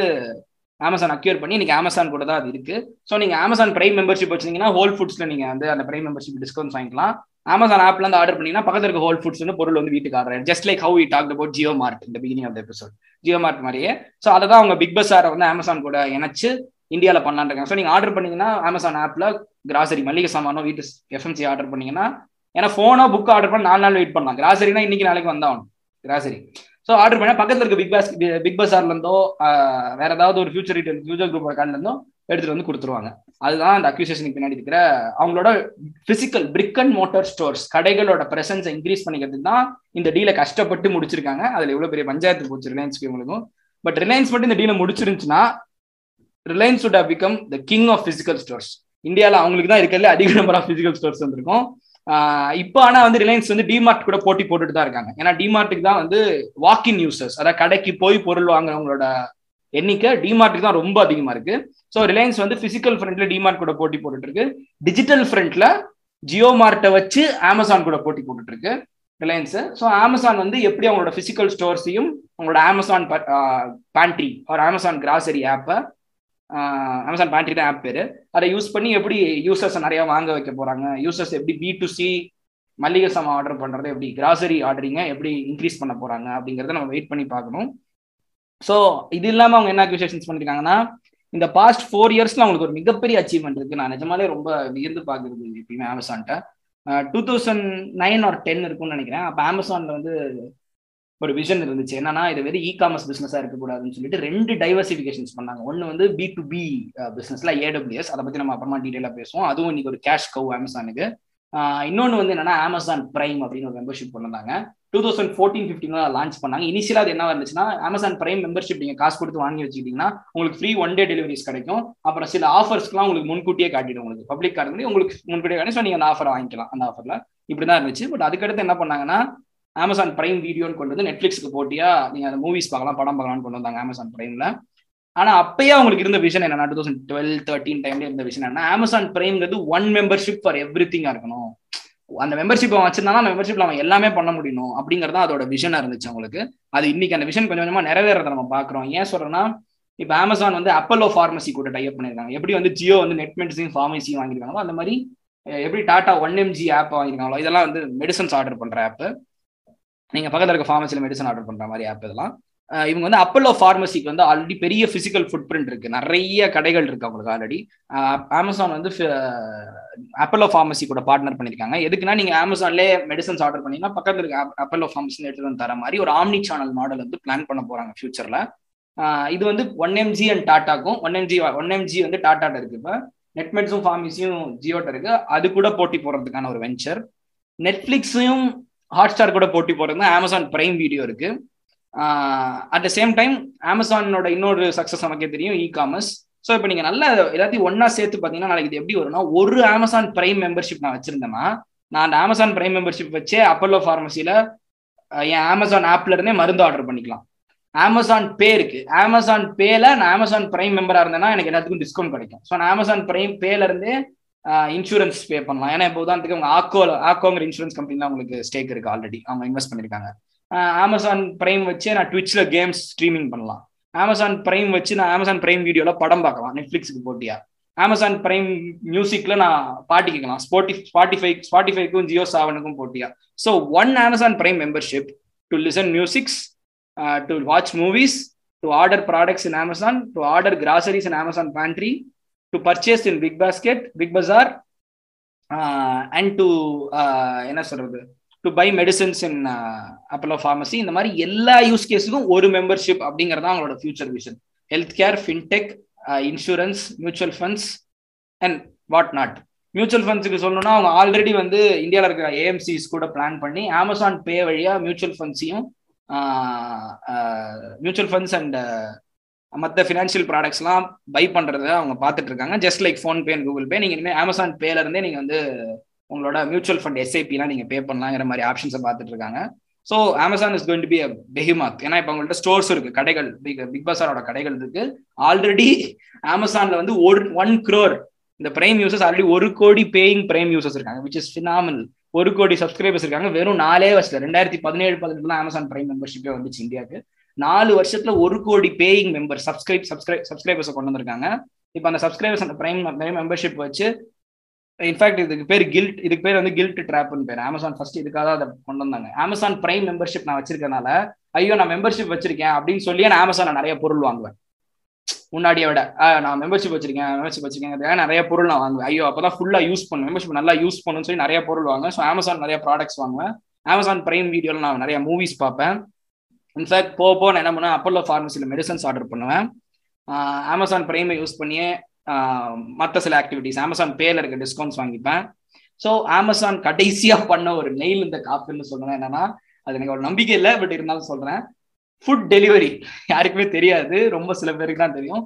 அமேசான் அக்யூர் பண்ணி இன்னைக்கு அமேசான் கூட தான் அது இருக்கு. ஸோ நீங்க அமேசான் பிரைம் மெம்பர்ஷிப் வச்சிருந்தீங்கன்னா ஹோல் ஃபுட்ஸ்ல நீங்க வந்து அந்த பிரைம் மெம்பர்ஷிப் டிஸ்கவுண்ட் வாங்கிக்கலாம். அமேசான் ஆப்ல இருந்து ஆர்டர் பண்ணீங்கன்னா பக்கத்துல இருக்க ஹோல் ஃபுட்ஸ் வந்து பொருள் வந்து வீட்டுக்கு order just like how we talk about Jio Mart இந்த beginning of episode Jio Mart மாதிரியே. ஸோ அதை தான் அவங்க பிக் பஸாரை வந்து அமேசான் கூட இணைச்சு இந்தியாவில் பண்ணலான் இருக்காங்க. ஸோ நீங்க ஆர்டர் பண்ணீங்கன்னா அமேசான் ஆப்ல கிராசரி மளிகை சாமானோ வீட்டு எஃப்எம்சி ஆர்டர் பண்ணீங்கன்னா ஏன்னா போனோ புக் ஆர்டர் பண்ண நாலு நாள் வெயிட் பண்ணலாம். கிராசரினா இன்னைக்கு நாளைக்கு வந்தாகணும் கிராசரி ஸோ ஆர்டர் பண்ணால் பக்கத்தில் இருக்க பிக் பாஸ் பிக் பஸார்ல இருந்தோ வேற ஏதாவது ஒரு ஃபியூச்சர் ரீட்டைல் ஃபியூச்சர் குரூப் கார்டுல இருந்தோ எடுத்துட்டு வந்து கொடுத்துருவாங்க. அதுதான் அந்த அக்யூசேஷனுக்கு பின்னாடி இருக்கிற அவங்களோட physical brick and mortar stores கடைகளோட பிரசன்ஸை இன்க்ரீஸ் பண்ணிக்கிறதுக்கு தான் இந்த டீலை கஷ்டப்பட்டு முடிச்சிருக்காங்க. அதுல எவ்வளோ பெரிய பஞ்சாயத்து போச்சு ரிலையன்ஸ்க்கு இவங்களுக்கும். பட் ரிலையன்ஸ் மட்டும் இந்த டீலை முடிச்சிருந்துச்சுன்னா Reliance would have become the king of physical stores இந்தியாவில் அவங்களுக்கு தான் இருக்கிறதுல அதிக நம்பர் ஆஃப் பிசிக்கல் ஸ்டோர்ஸ் வந்திருக்கும். இப்போ ஆனா வந்து ரிலையன்ஸ் வந்து டிமார்ட் கூட போட்டி போட்டுட்டு தான் இருக்காங்க. ஏன்னா டிமார்ட்டுக்கு தான் வந்து வாக்கின் யூசர்ஸ் அதாவது கடைக்கு போய் பொருள் வாங்குறவங்களோட எண்ணிக்கை டிமார்ட்டுக்கு தான் ரொம்ப அதிகமா இருக்கு. ஸோ ரிலையன்ஸ் வந்து பிசிக்கல் ஃப்ரண்ட்ல டிமார்ட் கூட போட்டி போட்டுட்டு இருக்கு. டிஜிட்டல் ஃப்ரண்ட்ல ஜியோ மார்ட்டை வச்சு அமேசான் கூட போட்டி போட்டுட்டு இருக்கு ரிலையன்ஸ் ஸோ அமேசான் வந்து எப்படி அவங்களோட பிசிக்கல் ஸ்டோர்ஸையும் அவங்களோட அமேசான் பேண்ட்ரி ஒரு அமேசான் கிராசரி ஆப்பை அமேசான் பேண்ட்ரி தான் ஆப் பேரு. அதை யூஸ் பண்ணி எப்படி யூசர்ஸ் நிறைய வாங்க வைக்க போறாங்க? யூசர்ஸ் எப்படி பி டு சி மல்லிகை சாமான் ஆர்டர் பண்றது எப்படி கிராசரி ஆர்டரிங்க எப்படி இன்க்ரீஸ் பண்ண போறாங்க அப்படிங்கறத நம்ம வெயிட் பண்ணி பார்க்கணும். ஸோ இது இல்லாம அவங்க என்ன அக்யூசேஷன்ஸ் பண்ணிருக்காங்கன்னா இந்த பாஸ்ட் ஃபோர் இயர்ஸ்ல அவங்களுக்கு ஒரு மிகப்பெரிய அச்சீவ்மெண்ட் இருக்கு. நான் நிஜமாலே ரொம்ப வியந்து பாக்குறது எப்பயுமே அமேசான்ட்ட two thousand nine or ten இருக்கும்னு நினைக்கிறேன். அப்போ அமேசான்ல வந்து ஒரு விஷன் இருந்துச்சு. என்னன்னா இது வந்து இ காமர்ஸ் பிசினஸா இருக்கக்கூடாதுன்னு சொல்லிட்டு ரெண்டு டைவர்சிபிகேஷன்ஸ் பண்ணாங்க. ஒன்னு வந்து பி டு பி பிசினஸ்ல ஏடபிள்யூஎஸ் அதை பத்தி நம்ம அப்புறமா டீடைலா பேசுவோம். அதுவும் இன்னைக்கு ஒரு கேஷ் கவ் அமேசானுக்கு இன்னொன்னு வந்து என்னன்னா அமேசான் பிரைம் அப்படின்னு ஒரு மெம்பர்ஷிப் கொண்டாங்க two thousand fourteen fifteen launch பண்ணாங்க. இனிஷியலா அது என்ன இருந்துச்சுன்னா அமேசான் பிரைம் மெம்பர்ஷிப் நீங்க காசு கொடுத்து வாங்கி வச்சுக்கிட்டீங்கன்னா உங்களுக்கு ஃப்ரீ ஒன் டே டெலிவரிஸ் கிடைக்கும். அப்புறம் சில ஆஃபர்ஸ்க்குலாம் உங்களுக்கு முன்கூட்டியே காட்டிடும் உங்களுக்கு. பப்ளிக் கார்டு உங்களுக்கு முன்கூட்டியே காட்டி ஸோ நீங்க அந்த ஆஃபர் வாங்கிக்கலாம். அந்த ஆஃபர்ல இப்படிதான் இருந்துச்சு. பட் அதுக்கடுத்து என்ன பண்ணாங்கன்னா அமேசான் பிரைம் வீடியோன்னு கொண்டு வந்து நெட்ஃபிளிக்ஸ்க்கு போட்டியா? நீங்க அந்த மூவிஸ் பார்க்கலாம் படம் பார்க்கலாம்னு கொண்டு வந்தாங்க அமேசான் பிரைம்ல ஆனா அப்பயே அவங்களுக்கு இருந்த விஷன் என்ன டூ தௌசண்ட் டுவெல் தேர்ட்டின் டைம்ல இருந்த விஷன் என்ன அமேசான் பிரைம்ங்கிறது ஒன் மெம்பர்ஷிப் ஃபார் எவ்ரி திங்கா இருக்கணும். அந்த மெம்பர்ஷிப் அவன் வச்சிருந்தாலும் அந்த மெம்பர்ஷிப்ல அவன் எல்லாமே பண்ண முடியும் அப்படிங்கறத அதோட விஷனா இருந்துச்சு அவங்களுக்கு. அது இன்னைக்கு அந்த விஷன் கொஞ்சம் கொஞ்சமா நிறைவேறத நம்ம பாக்குறோம் ஏன் சொல்றேன்னா இப்ப அமேசான் வந்து அப்பல்லோ ஃபார்மசி கூட டைப் பண்ணிருக்காங்க எப்படி வந்து ஜியோ வந்து நெட் மெடிசின் ஃபார்மசியும் வாங்கிருக்காங்களோ அந்த மாதிரி எப்படி டாடா ஒன் எம்ஜி ஆப் வாங்கிருக்காங்களோ இதெல்லாம் வந்து மெடிசன்ஸ் ஆர்டர் பண்ற ஆப் நீங்கள் பக்கத்தில் இருக்க ஃபார்மசியில் மெடிசன் ஆர்டர் பண்ணுற மாதிரி ஆப் இதெல்லாம். இவங்க வந்து அப்பல்லோ ஃபார்மசிக்கு வந்து ஆல்ரெடி பெரிய ஃபிசிக்கல் ஃபுட் பிரிண்ட் இருக்கு. நிறைய கடைகள் இருக்கு அவங்களுக்கு ஆல்ரெடி அமேசான் வந்து அப்பல்லோ ஃபார்மசி கூட பார்ட்னர் பண்ணிருக்காங்க எதுக்குன்னா நீங்க அமேசான்லேயே மெடிசன்ஸ் ஆர்டர் பண்ணீங்கன்னா பக்கத்தில் இருக்க அப்பல்லோ ஃபார்மசி எடுத்து வந்து தர மாதிரி ஒரு ஆம்னி சேனல் மாடல் வந்து பிளான் பண்ண போறாங்க ஃபியூச்சர்ல இது வந்து ஒன் எம்ஜி அண்ட் டாட்டாக்கும் ஒன் எம்ஜி ஒன் எம்ஜி வந்து டாட்டாட்ட இருக்கு இப்போ. நெட்மெட்ஸும் ஃபார்மசியும் ஜியோட்ட இருக்கு. அது கூட போட்டி போடுறதுக்கான ஒரு வெஞ்சர் நெட்ஃப்ளிக்ஸையும் ஹாட் ஸ்டார் கூட போட்டி போடுறது அமேசான் பிரைம் வீடியோ இருக்கு. அட் த சேம் டைம் அமேசானோட இன்னொரு சக்சஸ் நமக்கே தெரியும் இ காமர்ஸ் ஸோ இப்போ நீங்க நல்ல எல்லாத்தையும் ஒன்னா சேர்த்து பார்த்தீங்கன்னா நாளைக்கு இது எப்படி வரும்னா ஒரு அமேசான் பிரைம் மெம்பர்ஷிப் நான் வச்சிருந்தேன்னா நான் அந்த அமேசான் பிரைம் மெம்பர்ஷிப் வச்சே அப்பல்லோ ஃபார்மசியில என் அமேசான் ஆப்ல இருந்தே மருந்து ஆர்டர் பண்ணிக்கலாம். அமேசான் பே இருக்கு. அமேசான் பேல நான் அமேசான் பிரைம் மெம்பரா இருந்தேன்னா எனக்கு எல்லாத்துக்கும் டிஸ்கவுண்ட் கிடைக்கும். ஸோ நான் அமேசான் பிரைம் பேல இருந்தே இன்சூரன்ஸ் பே பண்ணலாம். ஏன்னா இப்போ உதாரணத்துக்கு உங்க ஆக்கோ ஆக்கோங்கிற இன்சூரன்ஸ் கம்பெனில உங்களுக்கு ஸ்டேக் இருக்கு ஆல்ரெடி அவங்க இன்வெஸ்ட் பண்ணிருக்காங்க. அமேசான் பிரைம் வச்சு நான் ட்விட்ச்ல கேம்ஸ் ஸ்ட்ரீமிங் பண்ணலாம். அமேசான் பிரைம் வச்சு நான் அமேசான் பிரைம் வீடியோல படம் பார்க்கலாம். நெட்ஃபிளிக்ஸுக்கு போட்டியா? அமேசான் பிரைம் மியூசிக்ல நான் பாட்டு கேட்கலாம். ஸ்பாட்டி ஸ்பாட்டிஃபை ஸ்பாட்டிஃபைக்கும் ஜியோ சாவனுக்கும் போட்டியா? So one Amazon Prime membership to listen musics to watch movies to order products in Amazon to order groceries in Amazon Pantry to purchase in Big Basket Big Bazaar and to என்ன சொல்றது? To buy medicines in Apollo pharmacy இந்த மாதிரி எல்லா யூஸ் கேஸுக்கும் ஒரு மெம்பர்ஷிப் அப்படிங்கிறதா அவங்களோட future vision health care fintech insurance mutual funds and what not mutual ஃபண்ட்ஸுக்கு சொல்லணும்னா அவங்க ஆல்ரெடி வந்து இந்தியாவில் இருக்கிற ஏஎம்சிஸ் கூட பிளான் பண்ணி அமேசான் பே வழியாக மியூச்சுவல் ஃபண்ட்ஸையும் மியூச்சுவல் ஃபண்ட்ஸ் அண்ட் மற்ற ஃபினான்ஷியல் ப்ராடக்ட்ஸ்லாம் பை பண்ணுறத அவங்க பார்த்துட்டு இருக்காங்க. Just like PhonePe and Google Pay நீங்கள் இனிமேல் அமேசான் பேல இருந்தே நீங்கள் வந்து உங்களோட மியூச்சுவல் ஃபண்ட் எஸ்ஐபிலாம் நீங்கள் பே பண்ணலாங்கிற மாதிரி ஆப்ஷன்ஸை பார்த்துட்டு இருக்காங்க. So Amazon is going to be a behemoth ஏன்னா இப்போ உங்கள்கிட்ட ஸ்டோர்ஸ் இருக்கு. கடைகள் பிக் பிக் பஸாரோட கடைகள் இருக்கு. ஆல்ரெடி அமேசானில் வந்து ஒரு ஒன் க்ரோர் இந்த பிரைம் யூசர்ஸ் ஆல்ரெடி ஒரு கோடி பேயிங் பிரைம் யூசர்ஸ் இருக்காங்க விச் இஸ் ஃபினாமல் ஒரு கோடி சப்ஸ்கிரைபர்ஸ் இருக்காங்க. வெறும் நாலே வருஷத்துல ரெண்டாயிரத்தி பதினேழு பதினெட்டுல அமேசான் பிரைம் மெம்பர்ஷிப்பே வந்துச்சு இந்தியாவுக்கு. நாலு வருஷத்துல ஒரு கோடி பேயிங் மெம்பர் சப்ஸ்கிரைப் சப்ஸ்கிரைப் சப்ஸ்கிரைபர்ஸை கொண்டு வந்திருக்காங்க. இப்போ அந்த சப்ஸ்கிரைபர்ஸ் அந்த பிரைம் மெம்பர்ஷிப் வச்சு இன்ஃபேக்ட் இதுக்கு பேர் கில்ட் இதுக்கு பேர் வந்து கில்ட் ட்ராப்னு பேர். அமேசான் ஃபர்ஸ்ட் இதுக்காக தான் அதை கொண்டு வந்தாங்க. அமேசான் பிரைம் மெம்பர்ஷிப் நான் வச்சிருக்கனால ஐயோ நான் மெம்பர்ஷிப் வச்சிருக்கேன் அப்படின்னு சொல்லி நான் அமேசான் நிறைய பொருள் வாங்குவேன். முன்னாடியை விட நான் மெம்பர்ஷிப் வச்சிருக்கேன் மெம்பர்ஷிப் வச்சிருக்கேன் நிறைய பொருள் நான் வாங்குவேன். ஐயோ அப்பதான் ஃபுல்லா யூஸ் பண்ணுவேன். மெம்பர்ஷிப் நல்லா யூஸ் பண்ணுன்னு சொல்லி நிறைய பொருள் வாங்குவேன். ஸோ அமேசான் நிறைய ப்ராடக்ட்ஸ் வாங்குவேன். அமேசான் பிரைம் வீடியோல நான் நிறைய மூவிஸ் பார்ப்பேன். இன்ஃபேக்ட் போக போக நான் என்ன பண்ணுவேன் அப்பல்லோ ஃபார்மசியில் மெடிசன்ஸ் ஆர்டர் பண்ணுவேன். அமேசான் பிரைமை யூஸ் பண்ணியே மற்ற சில ஆக்டிவிட்டிஸ் அமேசான் பேல இருக்க டிஸ்கவுண்ட்ஸ் வாங்கிப்பேன். ஸோ அமேசான் கடைசியாக பண்ண ஒரு நெயில் இந்த காஃபின்னு சொல்லணும் என்னன்னா அது எனக்கு ஒரு நம்பிக்கை இல்லை பட் இருந்தாலும் சொல்கிறேன் ஃபுட் டெலிவரி யாருக்குமே தெரியாது. ரொம்ப சில பேருக்கு தான் தெரியும்.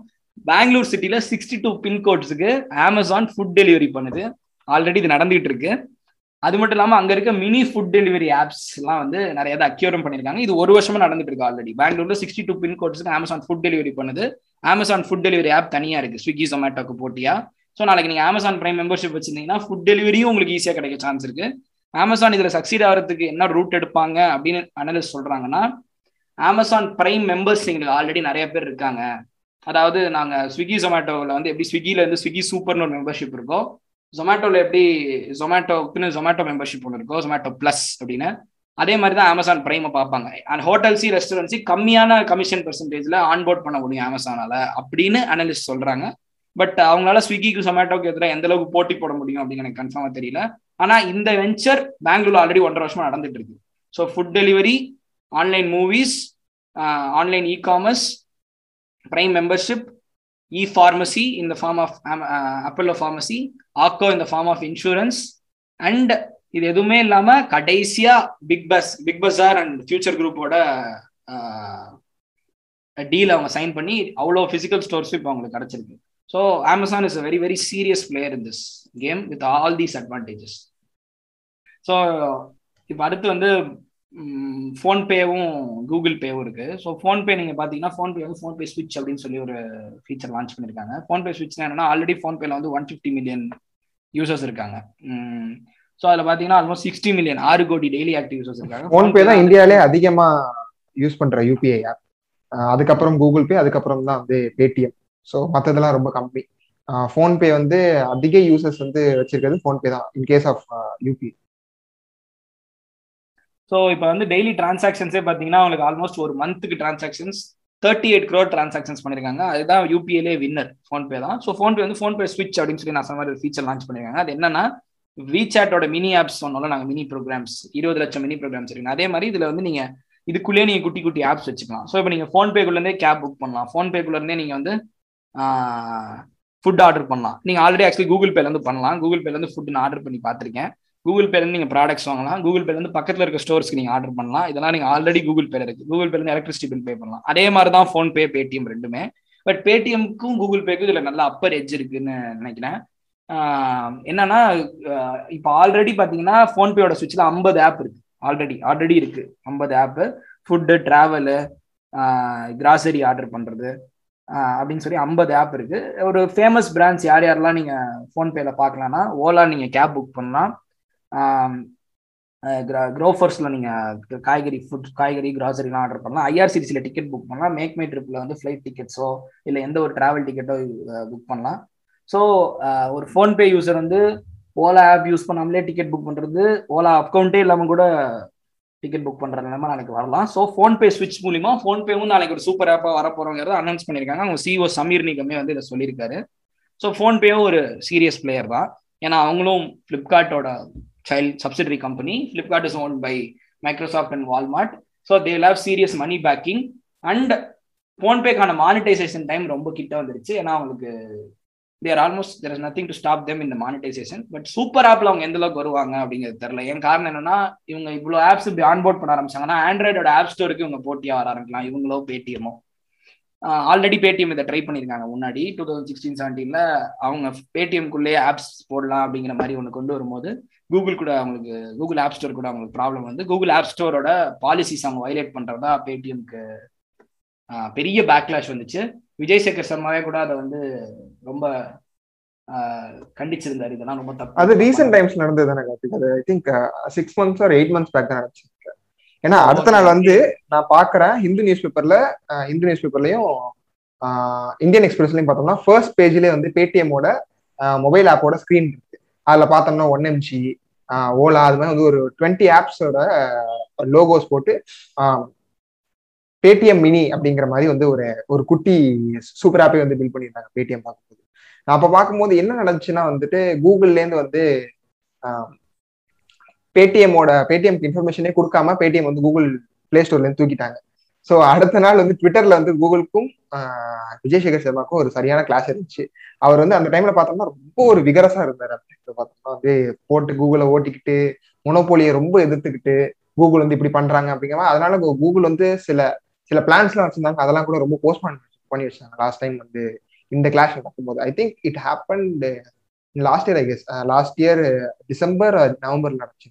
பெங்களூர் சிட்டியில் சிக்ஸ்டி டூ பின்கோட்ஸுக்கு அமேசான் ஃபுட் டெலிவரி பண்ணுது. ஆல்ரெடி இது நடந்துகிட்டு இருக்கு. அது மட்டும் இல்லாம அங்க இருக்க மினி ஃபுட் டெலிவரி ஆப்ஸ் எல்லாம் வந்து நிறைய அக்யூரம் பண்ணிருக்காங்க இது ஒரு வருஷமா நடந்துட்டு இருக்கு ஆல்ரெடி பெங்களூர்ல சிக்ஸ்டி டூ பின்கோட்ஸுக்கு அமேசான் ஃபுட் டெலிவரி பண்ணுது. அமேசான் ஃபுட் டெலிவரி ஆப் தனியா இருக்கு. ஸ்விக்கி ஜொமேட்டோக்கு போட்டியா? ஸோ நாளைக்கு நீங்க அமேசான் பிரைம் மெம்பர்ஷிப் வச்சிருந்தீங்கன்னா ஃபுட் டெலிவரியும் உங்களுக்கு ஈஸியா கிடைக்க சான்ஸ் இருக்கு. அமேசான் இதுல சக்சீட் ஆகிறதுக்கு என்ன ரூட் எடுப்பாங்க அப்படின்னு அனலிஸ்ட் சொல்றாங்கன்னா அமேசான் பிரைம் மெம்பர்ஸ் எங்களுக்கு ஆல்ரெடி நிறைய பேர் இருக்காங்க. அதாவது நாங்க ஸ்விக்கி ஜொமேட்டோவில் வந்து எப்படி ஸ்விக்கில இருந்து ஸ்விக்கி சூப்பர்னு ஒரு மெம்பர்ஷிப் இருக்கோ ஜொமேட்டோல எப்படி ஜொமேட்டோக்குன்னு ஜொமேட்டோ மெம்பர்ஷிப் ஒன்று இருக்கோ ஜொமேட்டோ பிளஸ் அப்படின்னு அதே மாதிரி தான் அமேசான் பிரைமை பார்ப்பாங்க. அண்ட் ஹோட்டல்ஸி ரெஸ்டாரண்ட்ஸி கம்மியான கமிஷன் பெர்சன்டேஜ்ல ஆன்போர்ட் பண்ண முடியும் அமேசானால அப்படின்னு அனலிஸ்ட் சொல்றாங்க. பட் அவங்களால ஸ்விக்கிக்கு ஜொமேட்டோக்கு எதிராக எந்த அளவுக்கு போட்டி போட முடியும் அப்படின்னு எனக்கு கன்ஃபார்மா தெரியல. ஆனா இந்த வெஞ்சர் பெங்களூர் ஆல்ரெடி ஒன்றரை வருஷமா நடந்துட்டு இருக்கு. So food delivery online movies online e commerce Prime membership e pharmacy in the form of Apollo pharmacy Acko இந்த ஃபார்ம் ஆஃப் இன்சூரன்ஸ் அண்ட் இது எதுவுமே இல்லாம கடைசியா big bus Big Bazaar and future குரூப்போட டீல் அவங்க சைன் பண்ணி அவ்வளோ பிசிக்கல் ஸ்டோர்ஸும் இப்போ அவங்களுக்கு கிடைச்சிருக்கு. So Amazon is a very very serious player in this game with all these advantages so இப்போ அடுத்து வந்து ஃபோன்பேவும் கூகுள் பேவும் இருக்கு. ஸோ ஃபோன்பே நீங்கள் பார்த்தீங்கன்னா ஃபோன்பே வந்து ஃபோன்பே ஸ்விட்ச் அப்படின்னு சொல்லி ஒரு ஃபீச்சர் லான்ச் பண்ணியிருக்காங்க ஃபோன்பே ஸ்விட்ச் என்னன்னா ஆல்ரெடி ஃபோன்பேல வந்து ஒன் ஃபிஃப்டி மில்லியன் யூசர்ஸ் இருக்காங்க. ஸோ அதில் பார்த்தீங்கன்னா ஆல்மோஸ்ட் சிக்ஸ்டி மில்லியன் ஆறு கோடி டெய்லி ஆக்டிவ் யூசர்ஸ் இருக்காங்க. ஃபோன்பே தான் இந்தியாவிலே அதிகமா யூஸ் பண்ற யூபிஐ ஆப் அதுக்கப்புறம் கூகுள் பே அதுக்கப்புறம் தான் வந்து பேடிஎம் ஸோ மற்றதெல்லாம் ரொம்ப கம்மி. ஃபோன்பே வந்து அதிக யூசர்ஸ் வந்து வச்சிருக்கிறது ஃபோன்பே தான் in case of UPI so இப்போ வந்து டெய்லி டிரான்சாக்ஷன்ஸே பார்த்தீங்கன்னா அவங்களுக்கு ஆல்மோஸ்ட் ஒரு மந்த்துக்கு transactions thirty eight crore transactions பண்ணியிருக்காங்க அதுதான் யூபிஐலே வின்னர் ஃபோன்பே தான். ஸோ ஃபோன்பே வந்து ஃபோன்பே ஸ்விட்ச் அப்படின்னு சொல்லி நான் சொன்ன மாதிரி ஒரு ஃபீச்சர் லான்ச் பண்ணியிருக்காங்க அது என்னன்னா விசாட்டோட மினி ஆப்ஸ் சொன்னோம்ல நாங்கள் மினி ப்ரோக்ராம்ஸ் இருபது லட்சம் மினி ப்ரோக்ராம்ஸ் இருக்கு. அதே மாதிரி இதில் வந்து நீங்கள் இதுக்குள்ளேயே நீங்கள் குட்டி குட்டி ஆப்ஸ் வச்சுக்கலாம். ஸோ இப்போ நீங்கள் ஃபோன்பேக்குள்ளேருந்தே கேப் புக் பண்ணலாம். ஃபோன்பேக்குள்ளேருந்தே நீங்கள் வந்து ஃபுட் ஆர்டர் பண்ணலாம். நீங்கள் ஆல்ரெடி ஆக்சுவலி கூகுள் பேலேருந்து பண்ணலாம். கூகுள் பேலேருந்து ஃபுட் நான் ஆர்டர் பண்ணி பார்த்துருக்கேன். கூகுள் பேலேருந்து நீங்கள் ப்ராடக்ட்ஸ் வாங்கலாம். கூகுள் பேலேருந்து பக்கத்தில் இருக்க ஸ்டோர்ஸ்க்கு நீங்கள் ஆர்டர் பண்ணலாம். இதெல்லாம் நீங்கள் ஆல்ரெடி கூகுள் பேல இருக்கு. கூகுள் பேலேருந்து எலக்ட்ரிசிட்டி பில் பே பண்ணலாம். அதே மாதிரி தான் ஃபோன்பே பேடிஎம் ரெண்டுமே பட் பேடிஎம்க்கும் கூகுள் பேக்கும் இதில் நல்ல அப்பர் எஜ் இருக்குன்னு நினைக்கிறேன். என்னன்னா இப்போ ஆல்ரெடி பார்த்தீங்கன்னா ஃபோன்பேயோட சுவிட்சில் ஐம்பது ஆப் இருக்கு. ஆல்ரெடி ஆல்ரெடி இருக்கு. ஐம்பது app food travel grocery order பண்ணுறது அப்படின்னு சொல்லி ஐம்பது ஆப் இருக்கு. ஒரு ஃபேமஸ் பிராண்ட்ஸ் யார் யாரெல்லாம் நீங்கள் ஃபோன்பேல பார்க்கலாம்னா ஓலா நீங்கள் கேப் புக் பண்ணலாம். க்ரோஃபர்ஸில் நீங்கள் காய்கறி ஃபுட் காய்கறி கிராசரிலாம் ஆர்டர் பண்ணலாம். ஐஆர்சிடிசியில் டிக்கெட் புக் பண்ணலாம். மேக் மை ட்ரிப்பில் வந்து ஃப்ளைட் டிக்கெட்ஸோ இல்லை எந்த ஒரு ட்ராவல் டிக்கெட்டோ புக் பண்ணலாம். ஸோ ஒரு ஃபோன்பே யூசர் வந்து ஓலா ஆப் யூஸ் பண்ணாமலே டிக்கெட் புக் பண்ணுறது ஓலா அக்கௌண்ட்டே இல்லாமல் கூட டிக்கெட் புக் பண்ணுற நிலைமை நாளைக்கு வரலாம். ஸோ ஃபோன்பே ஸ்விட்ச் மூலிமா ஃபோன்பேவும் நாளைக்கு ஒரு சூப்பர் ஆப்பாக வரப்போகிறோங்கிறத அனௌன்ஸ் பண்ணியிருக்காங்க. அவங்க சிஓ சமீர் நிகமே வந்து இதை சொல்லியிருக்காரு. ஸோ ஃபோன்பேவும் ஒரு சீரியஸ் பிளேயர் தான். ஏன்னா அவங்களும் ஃப்ளிப்கார்ட்டோட child subsidiary company Flipkart is owned by Microsoft and Walmart so they love serious money backing and ஃபோன்பேக்கான monetization time ரொம்ப கிட்ட வந்துருச்சு. ஏன்னா அவங்களுக்கு there almost there is nothing to stop them இந்த மானிட்டைசேஷன் பட் சூப்பர் ஆப்ல அவங்க எந்த அளவுக்கு வருவாங்க அப்படிங்கிறது தெரியல. ஏன் காரணம் என்னன்னா இவங்க இவ்வளோ ஆப்ஸ் இப்படி ஆன்போர்ட் பண்ண ஆரம்பிச்சாங்கன்னா ஆண்ட்ராய்டோட ஆப் ஸ்டோருக்கு இவங்க போட்டியாக வர ஆரம்பிக்கலாம். இவங்களோ பேடிஎமோ ஆல்ரெடி பேடிஎம் இதை ட்ரை பண்ணியிருக்காங்க முன்னாடி டூ தௌசண்ட் சிக்ஸ்டீன் செவன்டீன்ல அவங்க பேடிஎம்குள்ளேயே ஆப்ஸ் போடலாம் அப்படிங்கிற மாதிரி ஒன்று கொண்டு வரும்போது கூகுள் கூட அவங்களுக்கு கூகுள் ஆப் ஸ்டோர் கூட அவங்களுக்கு ப்ராப்ளம் வந்து கூகுள் ஆப் ஸ்டோரோட பாலிசிஸ் அவங்க வயலேட் பண்றதா பேடிஎம்க்கு பெரிய பேக்லாஷ் வந்துச்சு. விஜய் சேகர் சர்மாவே கூட அதை வந்து ரொம்ப கண்டிச்சிருந்தாரு. இதெல்லாம் ரொம்ப தப்பு. அது ரீசெண்ட் டைம்ஸ் நடந்தது தானே I think six months or eight months back தான் நடந்துச்சு. ஏன்னா அடுத்த நாள் வந்து நான் பாக்குறேன் ஹிந்து நியூஸ் பேப்பர்ல ஹிந்து நியூஸ் பேப்பர்லயும் இந்தியன் எக்ஸ்பிரஸ்லயும் பார்த்தோம்னா ஃபர்ஸ்ட் பேஜ்லயே வந்து பேடிஎம்மோட மொபைல் ஆப்போட ஸ்கிரீன் இருக்கு. அதுல பார்த்தோம்னா ஒன் எம்ஜி ஓலா அது மாதிரி வந்து ஒரு டுவெண்ட்டி ஆப்ஸோட லோகோஸ் போட்டு பேடிஎம் மினி அப்படிங்கிற மாதிரி வந்து ஒரு ஒரு குட்டி சூப்பர் ஆப்பே வந்து பில் பண்ணியிருந்தாங்க பேடிஎம் பார்க்கும்போது. நான் அப்ப பார்க்கும்போது என்ன நடந்துச்சுன்னா வந்துட்டு கூகுள்லேருந்து வந்து பேடிஎம்மோட பேடிஎம்க்கு இன்ஃபர்மேஷனே கொடுக்காம பேடிஎம் வந்து கூகுள் பிளே ஸ்டோர்லேருந்து தூக்கிட்டாங்க. ஸோ அடுத்த நாள் வந்து ட்விட்டர்ல வந்து கூகுளுக்கும் விஜய் சேகர் சர்மாக்கும் ஒரு சரியான கிளாஸ் இருந்துச்சு. அவர் வந்து அந்த டைம்ல பார்த்தோம்னா ரொம்ப ஒரு விகரசா இருந்தார் அப்படின்னு பார்த்தோம்னா வந்து போட்டு கூகுளை ஓட்டிக்கிட்டு மொனோபோலியை ரொம்ப எதிர்த்துக்கிட்டு கூகுள் வந்து இப்படி பண்றாங்க அப்படிங்கிற அதனால கூகுள் வந்து சில சில பிளான்ஸ்லாம் வச்சிருந்தாங்க. அதெல்லாம் கூட ரொம்ப போஸ்ட் பண்ணி வச்சாங்க லாஸ்ட் டைம் வந்து இந்த கிளாஷ் நடக்கும்போது I think it happen last year I guess last year December நவம்பர்ல நடந்துச்சு.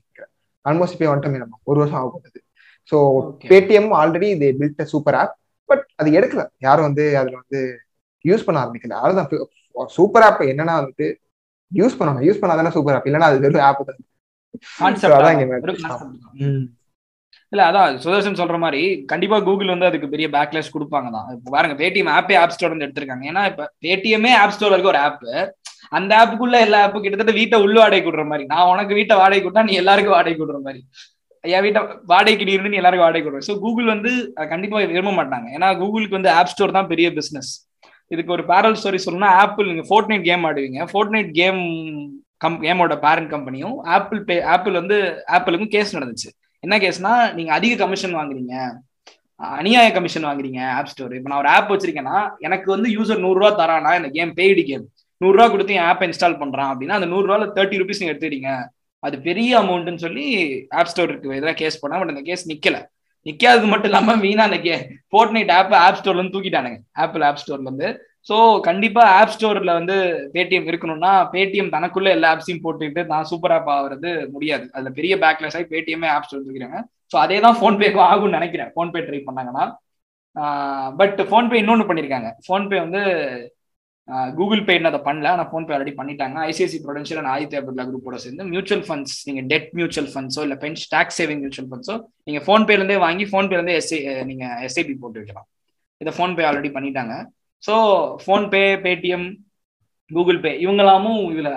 ஆல்மோஸ்ட் இப்போ வந்துட்டோமே நம்ம ஒரு வருஷம் ஆக போகுது. ஸோ பேடிஎம் ஆல்ரெடி இது பில்ட் சூப்பர் ஆப் பட் அது எடுக்கல. யாரும் வந்து அதுல வந்து யூஸ் பண்ண ஆரம்பிக்கல. அதுதான் சூப்பர் ஆப் என்னன்னா வந்துட்டு யூஸ் பண்ணணும். யூஸ் பண்ணாதானே சூப்பர் ஆப் இல்லைன்னா அது வெறும் ஆப் தான். இல்ல அதான் சுதர்சன் சொல்ற மாதிரி கண்டிப்பா கூகுள் வந்து அதுக்கு பெரிய பேக்லேஷ் கொடுப்பாங்க தான் இப்போ பாருங்க பேடிஎம் ஆப்பே ஆப் ஸ்டோர் வந்து எடுத்திருக்காங்க. ஏன்னா இப்ப பேடிஎம்மே ஆப் ஸ்டோர் இருக்க ஒரு ஆப் அந்த ஆப்புக்குள்ள எல்லா ஆப்பு கிட்டத்தட்ட வீட்டை உள்ள வாடகை கொடுற மாதிரி. நான் உனக்கு வீட்டை வாடகை கொடுத்தா நீ எல்லாருக்கும் வாடகை கொடுற மாதிரி. என் வீட்டை வாடகைக்கு நீ இருந்து நீ எல்லாருக்கும் வாடகை கொடுற ஸோ கூகுள் வந்து கண்டிப்பா விரும்ப மாட்டாங்க. ஏன்னா கூகுளுக்கு வந்து ஆப் ஸ்டோர் தான் பெரிய பிசினஸ் இதுக்கு ஒரு பேரல் ஸ்டோரி சொல்லணும்னா ஆப்பிள் நீங்க ஃபோர்ட் நைட் கேம் ஆடுவீங்க. ஃபோர்ட் நைட் கேம் கம் கேமோட பேரண்ட் கம்பெனியும் ஆப்பிள் பே ஆப்பிள் வந்து ஆப்பிளுக்கும் கேஸ் நடந்துச்சு. என்ன கேஸ்னா நீங்க அதிக கமிஷன் வாங்குறீங்க. அநியாய கமிஷன் வாங்குறீங்க ஆப் ஸ்டோர் இப்போ நான் ஒரு ஆப் வச்சிருக்கேன்னா எனக்கு வந்து யூசர் நூறுரூவா தரானா இந்த கேம் பெய்டு கேம் நூறுரூவா கொடுத்து என் ஆப் இன்ஸ்டால் பண்றான் அப்படின்னா அந்த நூறுரூவால தேர்ட்டி ருபீஸ் நீங்க எடுத்துட்டீங்க அது பெரிய அமௌண்ட்னு சொல்லி ஆப் ஸ்டோருக்கு எதிராக கேஸ் பண்ணா பட் அந்த கேஸ் நிக்கல. நிக்காதது மட்டும் இல்லாம வீணா அந்த கே ஃபோர்ட் நைட் ஆப் ஆப் ஸ்டோர்ல இருந்து தூக்கிட்டானுங்க. ஆப்பிள் ஆப் ஸ்டோர்ல இருந்து. ஸோ கண்டிப்பா ஆப் ஸ்டோர்ல வந்து பேடிஎம் இருக்கணும்னா பேடிஎம் தனக்குள்ள எல்லா ஆப்ஸையும் போட்டுக்கிட்டு நான் சூப்பர் ஆப் ஆகிறது முடியாது. அதுல பெரிய பேக்லெஸ் ஆகி பேடிஎம்மே ஆப் ஸ்டோர் இருக்கிறாங்க ஸோ அதே தான் ஃபோன்பேக்கும் ஆகும்னு நினைக்கிறேன். ஃபோன்பே ட்ரை பண்ணாங்கன்னா. பட் ஃபோன்பே இன்னொன்று பண்ணியிருக்காங்க ஃபோன்பே வந்து கூகுள் பே அதை பண்ணல. ஆனால் ஃபோன்பே ஆல்ரெடி பண்ணிட்டாங்க. ICICI Prudential and Aditya Birla குரூப்போட சேர்ந்து மியூச்சுவல் ஃபண்ட்ஸ் நீங்கள் டெட் மியூச்சுவல் ஃபண்ட்ஸோ இல்லை பென்ஷ் டேக்ஸ் சேவிங் மியூச்சுவல் ஃபண்ட்ஸோ நீங்கள் ஃபோன்பேலேருந்தே வாங்கி ஃபோன்பேலேருந்தே எஸ்ஐ நீங்கள் எஸ்ஐபி போட்டு வைக்கலாம். இதை ஃபோன்பே ஆல்ரெடி பண்ணிட்டாங்க. So PhonePe Paytm Google Pay இவங்களாமும் இதில்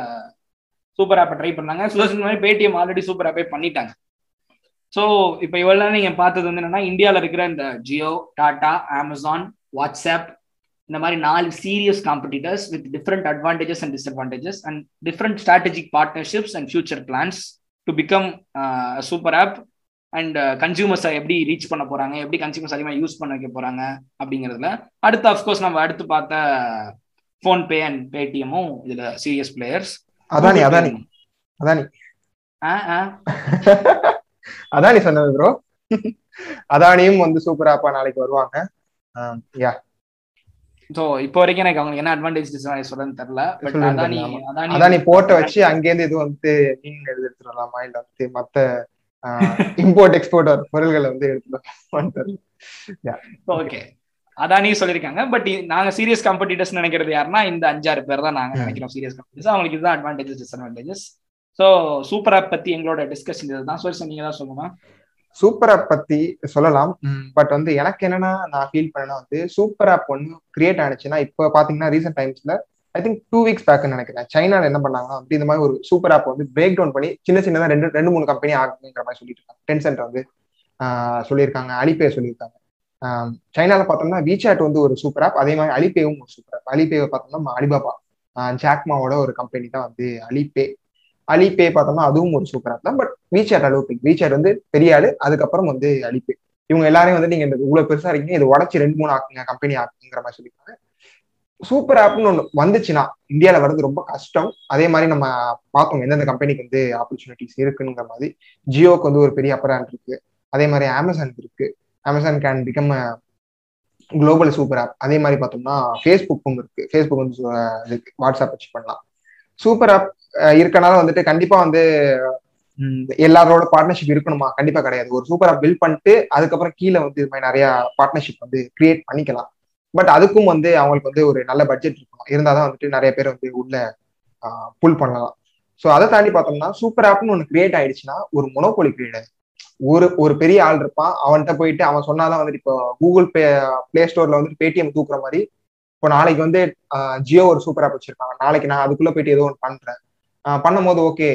சூப்பர் ஆப்பை ட்ரை பண்ணாங்க. சுதர்ஷன் மாதிரி பேடிஎம் ஆல்ரெடி சூப்பர் ஆப்பே பண்ணிட்டாங்க. ஸோ இப்போ இவ்வளோ நீங்கள் பார்த்தது வந்து என்னன்னா இந்தியாவில் இருக்கிற இந்த ஜியோ டாடா அமேசான் வாட்ஸ்அப் இந்த மாதிரி நாலு serious competitors with different advantages and disadvantages and different strategic partnerships and future plans to become super app and கன்சியூமர்ஸை எப்படி ரீச் பண்ண போறாங்க? எப்படி கன்சியூமர்ஸ் அதிகமாக யூஸ் பண்ண வைக்க போறாங்க? அப்படிங்கிறதுல. அடுத்து அஃப்கோர்ஸ் நம்ம அடுத்து பார்த்த ஃபோன்பே அண்ட் பேடிஎம்மும் இதுல சீரியஸ் பிளேயர்ஸ் அதானி அதானி. அதானி. அதானி சொன்னது ப்ரோ அதானியும் வந்து சூப்பர் ஆப்பா நாளைக்கு வருவாங்க. யா. சோ இப்போ வரைக்கும் எனக்கு அவங்க என்ன அட்வான்டேஜ் சொல்றதுன்னு தெரியல. பட் அதானி அதானி அதானி போட்ட வச்சு அங்கேருந்து இது வந்து மீன் எடுத்துட்டு வரலாமா? இல்ல வந்து மத்த இம்போர்ட் எக்ஸ்போர்ட் பொருள்களை வந்து எடுத்துட்டு ஓகே அதானி சொல்லியிருக்காங்க. பட் நாங்க சீரியஸ் காம்படிட்டர்ஸ் நினைக்கிறது யாருன்னா இந்த அஞ்சாறு பேர் தான் நாங்க நினைக்கிறோம் சீரியஸ் காம்படிட்டர்ஸ் அவங்களுக்கு இதுதான் advantages disadvantages so super app பத்தி எங்களோட டிஸ்கஷன் இதுதான். சொல்லி நீங்க தான் சொல்லுங்க சூப்பர் ஆப் பத்தி சொல்லலாம். பட் வந்து எனக்கு என்னன்னா நான் ஃபீல் பண்ணேன்னா வந்து சூப்பர் ஆப் ஒன்று கிரியேட் ஆனிச்சுன்னா இப்போ பாத்தீங்கன்னா ரீசெண்ட் டைம்ஸ்ல ஐ திங்க் டூ வீக்ஸ் பேக்குன்னு நினைக்கிறேன். சைனால என்ன பண்ணாங்க அப்படி இந்த மாதிரி ஒரு சூப்பர் ஆப் வந்து பிரேக் டவுன் பண்ணி சின்ன சின்னதா ரெண்டு ரெண்டு மூணு கம்பெனி ஆகுங்கிற மாதிரி சொல்லிட்டு இருக்காங்க. டென்சென்ட் வந்து சொல்லியிருக்காங்க. அலிபே சொல்லியிருக்காங்க. சைனால பார்த்தோம்னா விசாட் வந்து ஒரு சூப்பர் ஆப் அதே மாதிரி அலிபேவும் ஒரு சூப்பர் ஆப் அலிபேவை பார்த்தோம்னா அலிபாபா ஜாக்மாவோட ஒரு கம்பெனி தான் வந்து அலிபே அலிபே பார்த்தோம்னா அதுவும் ஒரு சூப்பர் ஆப் தான். பட் விசாட் அளவுக்கு விசாட் வந்து பெரிய ஆளு அதுக்கப்புறம் வந்து அலிபே இவங்க எல்லாரையும் வந்து நீங்க இவ்வளவு பெருசா இருக்கீங்க இது உடச்சி ரெண்டு மூணு ஆக்குங்க கம்பெனி ஆக்குங்கிற மாதிரி சொல்லியிருக்காங்க. சூப்பர் ஆப்னு ஒன்று வந்துச்சுன்னா இந்தியாவில் வர்றது ரொம்ப கஷ்டம். அதே மாதிரி நம்ம பார்த்தோம் எந்தெந்த கம்பெனிக்கு வந்து ஆப்பர்ச்சுனிட்டிஸ் இருக்குங்கிற மாதிரி. ஜியோக்கு வந்து ஒரு பெரிய அப்பரான் இருக்கு. அதே மாதிரி அமேசான் இருக்கு. Amazon can become global super app அதே மாதிரி பார்த்தோம்னா ஃபேஸ்புக்கும் இருக்கு. ஃபேஸ்புக் வந்து இருக்கு வாட்ஸ்அப் வச்சு பண்ணலாம். சூப்பர் ஆப் இருக்கனால வந்துட்டு கண்டிப்பா வந்து எல்லாரோட பார்ட்னர்ஷிப் இருக்கணுமா? கண்டிப்பா கிடையாது. ஒரு சூப்பர் ஆப் பில்ட் பண்ணிட்டு அதுக்கப்புறம் கீழே வந்து இது மாதிரி நிறைய பார்ட்னர்ஷிப் வந்து கிரியேட் பண்ணிக்கலாம். பட் அதுக்கும் வந்து அவங்களுக்கு வந்து ஒரு நல்ல பட்ஜெட் இருக்கணும். இருந்தாதான் வந்துட்டு நிறைய பேர் வந்து உள்ள புல் பண்ணலாம். ஸோ அதை தாண்டி பார்த்தோம்னா சூப்பர் ஆப்னு ஒன்று கிரியேட் ஆயிடுச்சுன்னா ஒரு மொனோபோலி கிரியேட் ஒரு ஒரு பெரிய ஆள் இருப்பான். அவன்கிட்ட போயிட்டு அவன் சொன்னாதான் வந்துட்டு இப்போ கூகுள் பே பிளே ஸ்டோர்ல வந்துட்டு பேடிஎம் தூக்குற மாதிரி இப்போ நாளைக்கு வந்து ஜியோ ஒரு சூப்பர் ஆப் வச்சிருக்காங்க. நாளைக்கு நான் அதுக்குள்ள போயிட்டு ஏதோ ஒன்று பண்றேன். பண்ணும்போது ஓகே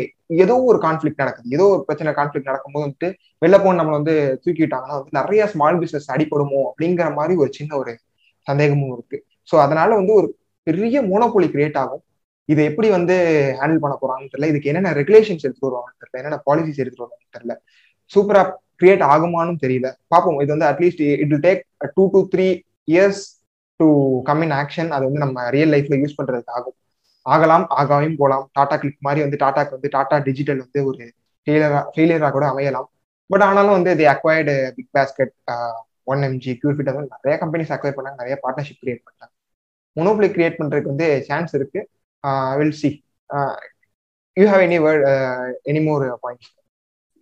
ஏதோ ஒரு கான்ஃபிளிக் நடக்குது. ஏதோ ஒரு பிரச்சனை கான்ஃபிளிக் நடக்கும்போது வந்துட்டு வெளில போன நம்மளை வந்து தூக்கிட்டாங்கன்னா வந்து நிறைய ஸ்மால் பிசினஸ் அடிபடுமோ அப்படிங்கிற மாதிரி ஒரு சின்ன ஒரு சந்தேகமும் இருக்கு. ஸோ அதனால வந்து ஒரு பெரிய மோனோபோலி கிரியேட் ஆகும். இதை எப்படி வந்து ஹேண்டில் பண்ண போறாங்கன்னு தெரியல. இதுக்கு என்னென்ன ரெகுலேஷன்ஸ் எடுத்துட்டு வருவாங்கன்னு தெரியல. என்னென்ன பாலிசிஸ் எடுத்துட்டு வருவாங்கன்னு தெரியல. சூப்பரா கிரியேட் ஆகுமான்னு தெரியல. பார்ப்போம். இது வந்து at least it will take two to three years to come in action அது வந்து நம்ம ரியல் லைஃப்ல யூஸ் பண்றதுக்கு ஆகும். ஆகலாம் ஆகாமையும் போகலாம் டாடா கிளிக் மாதிரி வந்து டாடாக்கு வந்து டாடா டிஜிட்டல் வந்து ஒரு ஃபெயிலியரா ஃபெயிலியரா கூட அமையலாம். பட் ஆனாலும் வந்து the acquired Big Basket one MG Curefit வந்து நிறைய கம்பெனிஸ் அக்வயர் பண்ணாங்க நிறைய பார்ட்னர்ஷிப் கிரியேட் பண்ணாங்க மொனோப்ளி கிரியேட் பண்றதுக்கு வந்து சான்ஸ் இருக்கு. Will see you have any word any more points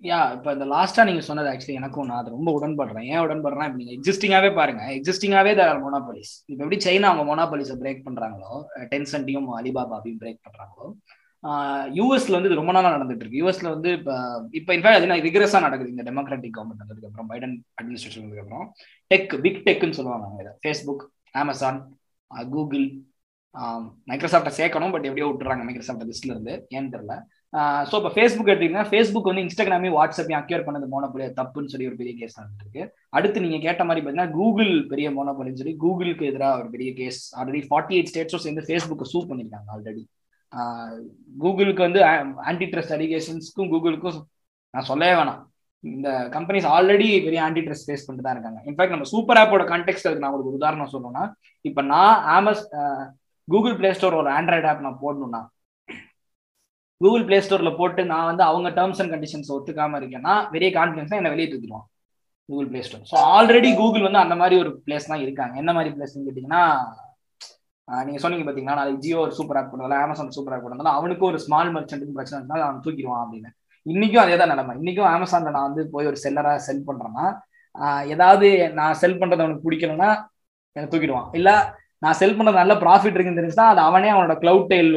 yeah இப்போ இந்த லாஸ்டா நீங்க சொன்னது ஆக்சுவலி எனக்கும் நான் அது ரொம்ப உடன்படுறேன். ஏன் உடன்படுறேன் இப்போ நீங்க எக்ஸிஸ்டிங்காவே பாருங்க. எக்ஸிஸ்டிங்காவே த மொனாபலிஸ் இப்போ எப்படி சைனா அவங்க மொனாபலிஸை பிரேக் பண்றாங்களோ டென்சன்டியும் அலிபாபாவையும் பிரேக் பண்றாங்களோ யூஎஸ்ல வந்து இது ரொம்ப நாளாக நடந்துட்டு இருக்கு யூஎஸ்ல வந்து இப்போ இப்போ இன்ஃபேக்ட் அது ரிகரஸா நடக்குது. இந்த டெமோக்ராட்டிக் கவர்மெண்ட் வந்ததுக்கு அப்புறம் பைடன் அட்மினிஸ்ட்ரேஷன் வந்ததுக்கு அப்புறம். டெக் பிக் டெக்னு சொல்லுவாங்க இதை. ஃபேஸ்புக் அமேசான் கூகுள் மைக்ரோசாஃப்டை சேர்க்கணும் பட் எப்படியோ விட்டுறாங்க மைக்ரோசாஃப்ட் லிஸ்ட்ல இருந்து. ஏன்னு தெரியல. ஸோ இப்போ ஃபேஸ்புக் எடுத்தீங்கன்னா ஃபேஸ்புக் வந்து இன்ஸ்டாகிராமே வாட்ஸ்அப்பையும் அக்யூர் பண்ணது மோனோபொலி தப்புன்னு சொல்லி ஒரு பெரிய கேஸ் நடந்துருக்கு அடுத்து நீங்க கேட்ட மாதிரி பார்த்தீங்கன்னா கூகுள் பெரிய மோனோபொலின்னு சொல்லி கூகுளுக்கு எதிராக ஒரு பெரிய கேஸ் ஆல்ரெடி ஃபார்ட்டி எயிட் ஸ்டேட்ஸும் சேர்ந்து ஃபேஸ்புக்கை சூ பண்ணியிருக்காங்க ஆல்ரெடி கூகுளுக்கு வந்து ஆன்டி ட்ரஸ்ட் அலிகேஷன்ஸ்க்கும் கூகுளுக்கும் நான் சொல்லவே வேணாம். இந்த கம்பெனிஸ் ஆல்ரெடி பெரிய ஆன்டி ட்ரஸ்ட் ஃபேஸ் பண்ணிட்டு தான் இருக்காங்க. இன்ஃபேக்ட் நம்ம சூப்பர் ஆப்போட கான்டெக்ட் நான் உங்களுக்கு ஒரு உதாரணம் சொல்லணும்னா இப்போ நான் ஆமஸ் கூகுள் பிளே ஸ்டோர் ஒரு ஆண்ட்ராய்டு ஆப் நான் போடணும்னா கூகுள் பிளே ஸ்டோர்ல போட்டு நான் வந்து அவங்க டேர்ம்ஸ் அண்ட் கண்டிஷன்ஸ் ஒத்துக்காம இருக்கேன்னா பெரிய கான்ஃபிடன்ஸ் என்ன வெளியே தூக்கிடுவான் Google play store so already Google வந்து அந்த மாதிரி ஒரு பிளேஸ் தான் இருக்காங்க. என்ன மாதிரி பிளேஸ்ன்னு கேட்டிங்கன்னா நீங்க சொன்னீங்க பாத்தீங்கன்னா நாளைக்கு ஜியோ ஒரு சூப்பர் ஆப் கொண்டு அமேசான் சூப்பர் ஆப் கொண்டு அவனுக்கு ஒரு ஸ்மால் மர்ச்சன்ட் பிரச்சனை இருந்தால் அவன் தூக்கிடுவான் அப்படின்னு. இன்னைக்கும் அதே தான் நிலைமை. இன்னைக்கும் அமேசான்ல நான் வந்து போய் ஒரு செல்லரா செல் பண்றேன்னா ஏதாவது நான் செல் பண்றது அவனுக்கு பிடிக்கலன்னா எனக்கு தூக்கிடுவான். இல்ல நான் செல் பண்றது நல்ல ப்ராஃபிட் இருக்குன்னு தெரிஞ்சுன்னா அது அவனே அவனோட கிளவுட் டெயில்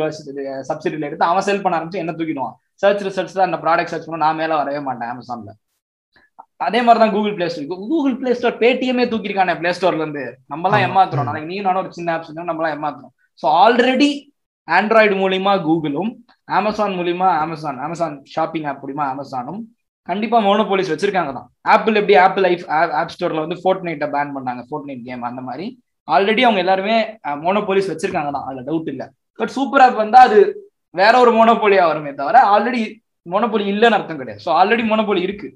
சப்சிடியில் எடுத்து அவன் செல் பண்ண ஆரம்பிச்சு என்ன தூக்கிடுவான். சர்ச் ரிசர்ச் தான் அந்த ப்ராடக்ட் சர்ச் பண்ண நான் மேல வரவே மாட்டேன் அமேசான்ல அதே மாதிரி தான் Google play store Google play store பேடிஎம்மே தூக்கிருக்கானே பிளே ஸ்டோர்ல இருந்து. நம்மலாம் ஏமாத்துறோம். நாளைக்கு நீ நானும் ஒரு சின்ன ஆப்ஸ் நம்மளாம் ஏமாத்துறோம். ஸோ ஆல்ரெடி ஆண்ட்ராய்டு மூலியமா கூகுளும் அமேசான் மூலியமா அமேசான் அமேசான் ஷாப்பிங் ஆப் மூலியமா அமேசானும் கண்டிப்பா மோனோபோலிஸ் வச்சிருக்காங்க தான். ஆப்பிள் எப்படி ஆப்பிள் லைஃப் ஆப் ஸ்டோர்ல வந்து ஃபோர்ட் நைட்டை பேன் பண்ணாங்க. ஃபோர்ட் நைட் கேம் அந்த மாதிரி. ஆல்ரெடி அவங்க எல்லாருமே மோனோபோலிஸ் வச்சிருக்காங்க தான். அதுல டவுட் இல்லை. பட் சூப்பர் ஆப் வந்தா அது வேற ஒரு மோனோபோலியா வருமே தவிர ஆல்ரெடி மோனோபோலி இல்லைன்னு அர்த்தம் கிடையாது. ஸோ ஆல்ரெடி மோனோபோலி இருக்கு.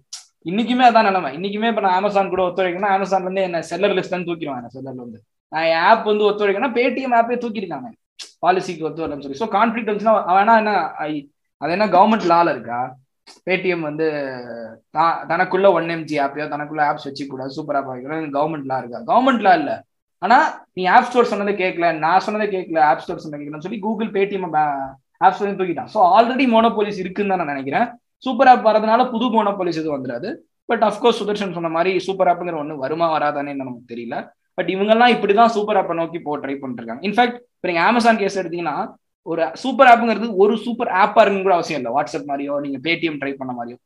இன்னைக்குமே அதான் நிலைமை. இன்னைக்குமே இப்ப நான் அமேசான் கூட ஒத்துழைக்கணும் அமேசான்ல இருந்து என்ன செல்லர் லிஸ்ட் தான் தூக்கிடுவாங்க செல்லர்ல வந்து நான் என் ஆப் வந்து ஒத்துழைக்கணும் பேடிஎம் ஆப்பே தூக்கிருக்காங்க பாலிசிக்கு ஒத்து வரலன்னு சொல்லி. ஸோ கான்ஃபிளிக் வந்துச்சுன்னா அவனா என்ன அது என்ன கவர்மெண்ட் லால இருக்கா? பேடிஎம் வந்து தனக்குள்ள ஒன் எம்ஜி ஆப்பையோ தனக்குள்ள ஆப்ஸ் வச்சு கூட சூப்பர் ஆப் வைக்கணும். கவர்மெண்ட் லா இருக்கா? கவர்மெண்ட் லா இல்ல. ஆனா நீ ஆப் ஸ்டோர் சொன்னதை கேட்கல நான் சொன்னதை கேட்கல ஆப் ஸ்டோர் சொன்னதை கேட்கலன்னு சொல்லி கூகுள் பேடிஎம் ஆப் ஸ்டோர் தூக்கிட்டான். ஸோ ஆல்ரெடி மோனோபோலிஸ் இருக்குன்னு தான் நான் நினைக்கிறேன். சூப்பர் ஆப் வரதுனால புது போன போலீஸ் எதுவும் வந்துடாது. பட் அஃப்கோர்ஸ் சுதர்ஷன் சொன்ன மாதிரி சூப்பர் ஆப்புங்கிற ஒன்று வருமா வராதானே நமக்கு தெரியல. பட் இவங்கெல்லாம் இப்படிதான் சூப்பர் ஆப்பை நோக்கி போ ட்ரை பண்ணிருக்காங்க இன்ஃபேக்ட் இப்போ நீங்க அமேசான் கேஸ் எடுத்தீங்கன்னா ஒரு சூப்பர் ஆப்புங்கிறது ஒரு சூப்பர் ஆப்பா இருக்குன்னு கூட அவசியம் இல்லை. வாட்ஸ்அப் மாதிரியோ நீங்க பேடிஎம் ட்ரை பண்ண மாதிரியோ.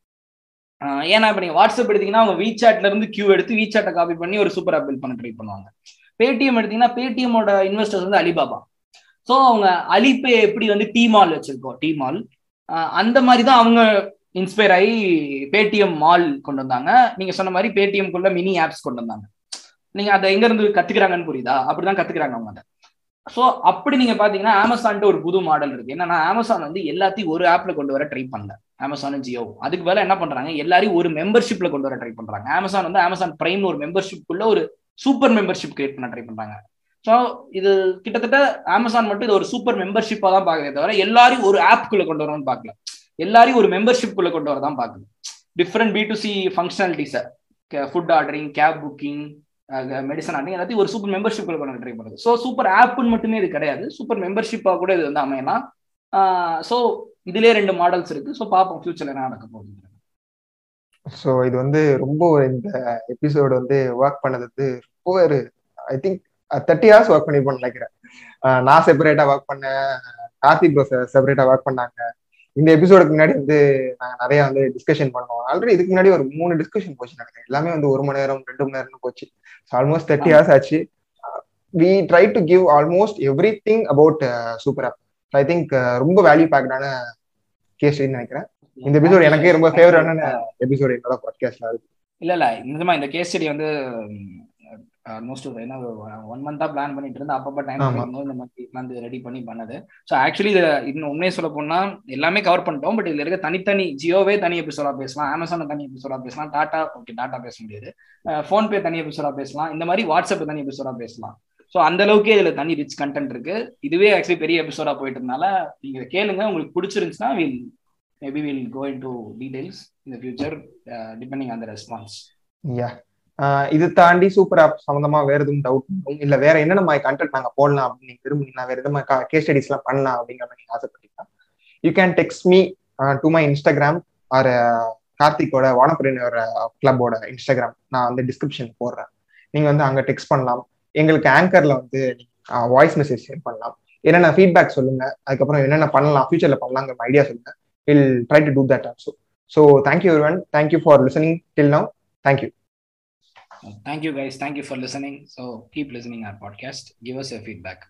ஏன்னா இப்போ நீங்க வாட்ஸ்அப் எடுத்தீங்கன்னா அவங்க வீசாட்ல இருந்து கியூ எடுத்து வீசாட்டை காப்பி பண்ணி ஒரு சூப்பர் ஆப் பில் பண்ண ட்ரை பண்ணுவாங்க. பேடிஎம் எடுத்தீங்கன்னா பேடிஎம்மோட இன்வெஸ்டர்ஸ் வந்து அலிபாபா ஸோ அவங்க அலிபே எப்படி வந்து டி மால் வச்சிருக்கோம்? டி மால் அந்த மாதிரி தான் அவங்க இன்ஸ்பயர் ஆகி பேடிஎம் மால் கொண்டு வந்தாங்க. நீங்க சொன்ன மாதிரி பேடிஎம்குள்ள மினி ஆப்ஸ் கொண்டு வந்தாங்க. நீங்க அதை எங்க இருந்து கத்துக்கிறாங்கன்னு புரியுதா? அப்படிதான் கத்துக்கிறாங்க அவங்க அதை. ஸோ அப்படி நீங்க பாத்தீங்கன்னா அமேசான்ட்டு ஒரு புது மாடல் இருக்கு. என்னன்னா அமேசான் வந்து எல்லாத்தையும் ஒரு ஆப்ல கொண்டு வர ட்ரை பண்ணல. அமேசான் ஜியோ அதுக்கு வேலை என்ன பண்றாங்க? எல்லாரையும் ஒரு மெம்பர்ஷிப்ல கொண்டு வர ட்ரை பண்றாங்க. அமேசான் வந்து அமேசான் பிரைம் ஒரு மெம்பர்ஷிப்குள்ள ஒரு சூப்பர் மெம்பர்ஷிப் கிரியேட் பண்ண ட்ரை பண்றாங்க. ஸோ இது கிட்டத்தட்ட அமேசான் மட்டும் இது ஒரு சூப்பர் மெம்பர்ஷிப்பா தான் பாக்குறதே தவிர எல்லாரையும் ஒரு ஆப்குள்ள கொண்டு வரணும்னு பார்க்கல. எல்லாரையும் ஒரு மெம்பர்ஷிப் குள்ள கொண்டு வரதான் பாக்குது different B to C ஃபங்க்ஷனாலிட்டிஸை food ordering cab booking medicine ordering எல்லாத்தையும் ஒரு சூப்பர் மெம்பர்ஷிப்குள்ள கொண்டு ட்ரை பண்ணுது ஸோ சூப்பர் ஆப்னு மட்டுமே இது கிடையாது. சூப்பர் மெம்பர்ஷிப்பா கூட இது வந்து அமையலாம் ஸோ இதுலேயே ரெண்டு மாடல்ஸ் இருக்கு. ஸோ பார்ப்போம் ஃபியூச்சர்ல என்ன நடக்க போகுது ஸோ இது வந்து ரொம்ப இந்த எபிசோடு வந்து ஒர்க் பண்ணது வந்து ரொம்ப ஒரு I think thirty hours work பண்ணிருப்போம்னு நினைக்கிறேன். நான் செப்பரேட்டா ஒர்க் பண்ணேன். கார்த்திக் ப்ரோ செப்பரேட்டா ஒர்க் பண்ணாங்க. இந்த எபிசோடுக்கு முன்னாடி வந்து நாங்க நிறைய வந்து டிஸ்கஷன் பண்ணோம். ஆல்ரெடி இதுக்கு முன்னாடி ஒரு மூணு டிஸ்கஷன் போச்சு நினைக்கிறேன் எல்லாமே வந்து ஒரு மணி நேரம் ரெண்டு மணி நேரம் போச்சு. ஆல்மோஸ்ட் தேர்ட்டி ஹவர்ஸ் ஆச்சு. We try to give almost everything about super app I think ரொம்ப வேல்யூ பேக்டான கேஸ் நினைக்கிறேன். இந்த எபிசோட் எனக்கே ரொம்ப ஃபேவரட்டான எபிசோட் என்னோட பாட்காஸ்ட்ல இருக்கு இல்ல இல்ல. இந்த இந்த கேஸ் ஸ்டடி வந்து ஆல்மோஸ்ட் என்ன ஒன் மந்தா பிளான் பண்ணிட்டு இருந்தா அப்பப்ப டைம் இந்த மாதிரி வந்து ரெடி பண்ணி பண்ணது. ஸோ ஆக்சுவலி இது இன்னும் உண்மையை சொல்ல போனா எல்லாமே கவர் பண்ணிட்டோம். பட் இதுல இருக்க தனித்தனி ஜியோவே தனி எபிசோடா பேசலாம். அமேசான் தனி எபிசோடா பேசலாம். டாடா ஓகே டாடா பேச முடியாது. ஃபோன்பே தனி எபிசோடா பேசலாம். இந்த மாதிரி வாட்ஸ்அப் தனி எபிசோடா பேசலாம். ஸோ அந்த அளவுக்கே இதுல தனி ரிச் கண்டென்ட் இருக்கு. இதுவே ஆக்சுவலி பெரிய எபிசோடா போயிட்டு இருந்தால நீங்க கேளுங்க. உங்களுக்கு பிடிச்சிருந்துச்சுன்னா will maybe will go into details இந்த future depending on the response yeah இது தாண்டி சூப்பர் ஆப் சம்பந்தமா வேற எதுவும் டவுட் இல்ல வேற என்னென்ன மாதிரி கண்டென்ட் நாங்க போடலாம் அப்படின்னு நீங்க விரும்புனீங்கன்னா வேற எதுவும் மாதிரி கேஸ் ஸ்டடிஸ் எல்லாம் பண்ணலாம் அப்படிங்கிற மாதிரி நீங்க ஆசைப்பட்டீங்கன்னா you can text me to my Instagram R கார்த்திகோட வானப்பிரினர் கிளப்போட இன்ஸ்டாகிராம் நான் வந்து டிஸ்கிரிப்ஷன் போடுறேன். நீங்க வந்து அங்க டெக்ஸ்ட் பண்ணலாம். எங்களுக்கு ஆங்கர்ல வந்து வாய்ஸ் மெசேஜ் ஷேர் பண்ணலாம். என்னென்ன ஃபீட்பேக் சொல்லுங்க. அதுக்கப்புறம் என்னென்ன பண்ணலாம் ஃபியூச்சர்ல பண்ணலாங்கிற ஐடியா சொல்லுங்க. Will try to do that also so thank you everyone thank you for listening till now thank you Thank you, guys. Thank you for listening. So keep listening our podcast. Give us your feedback.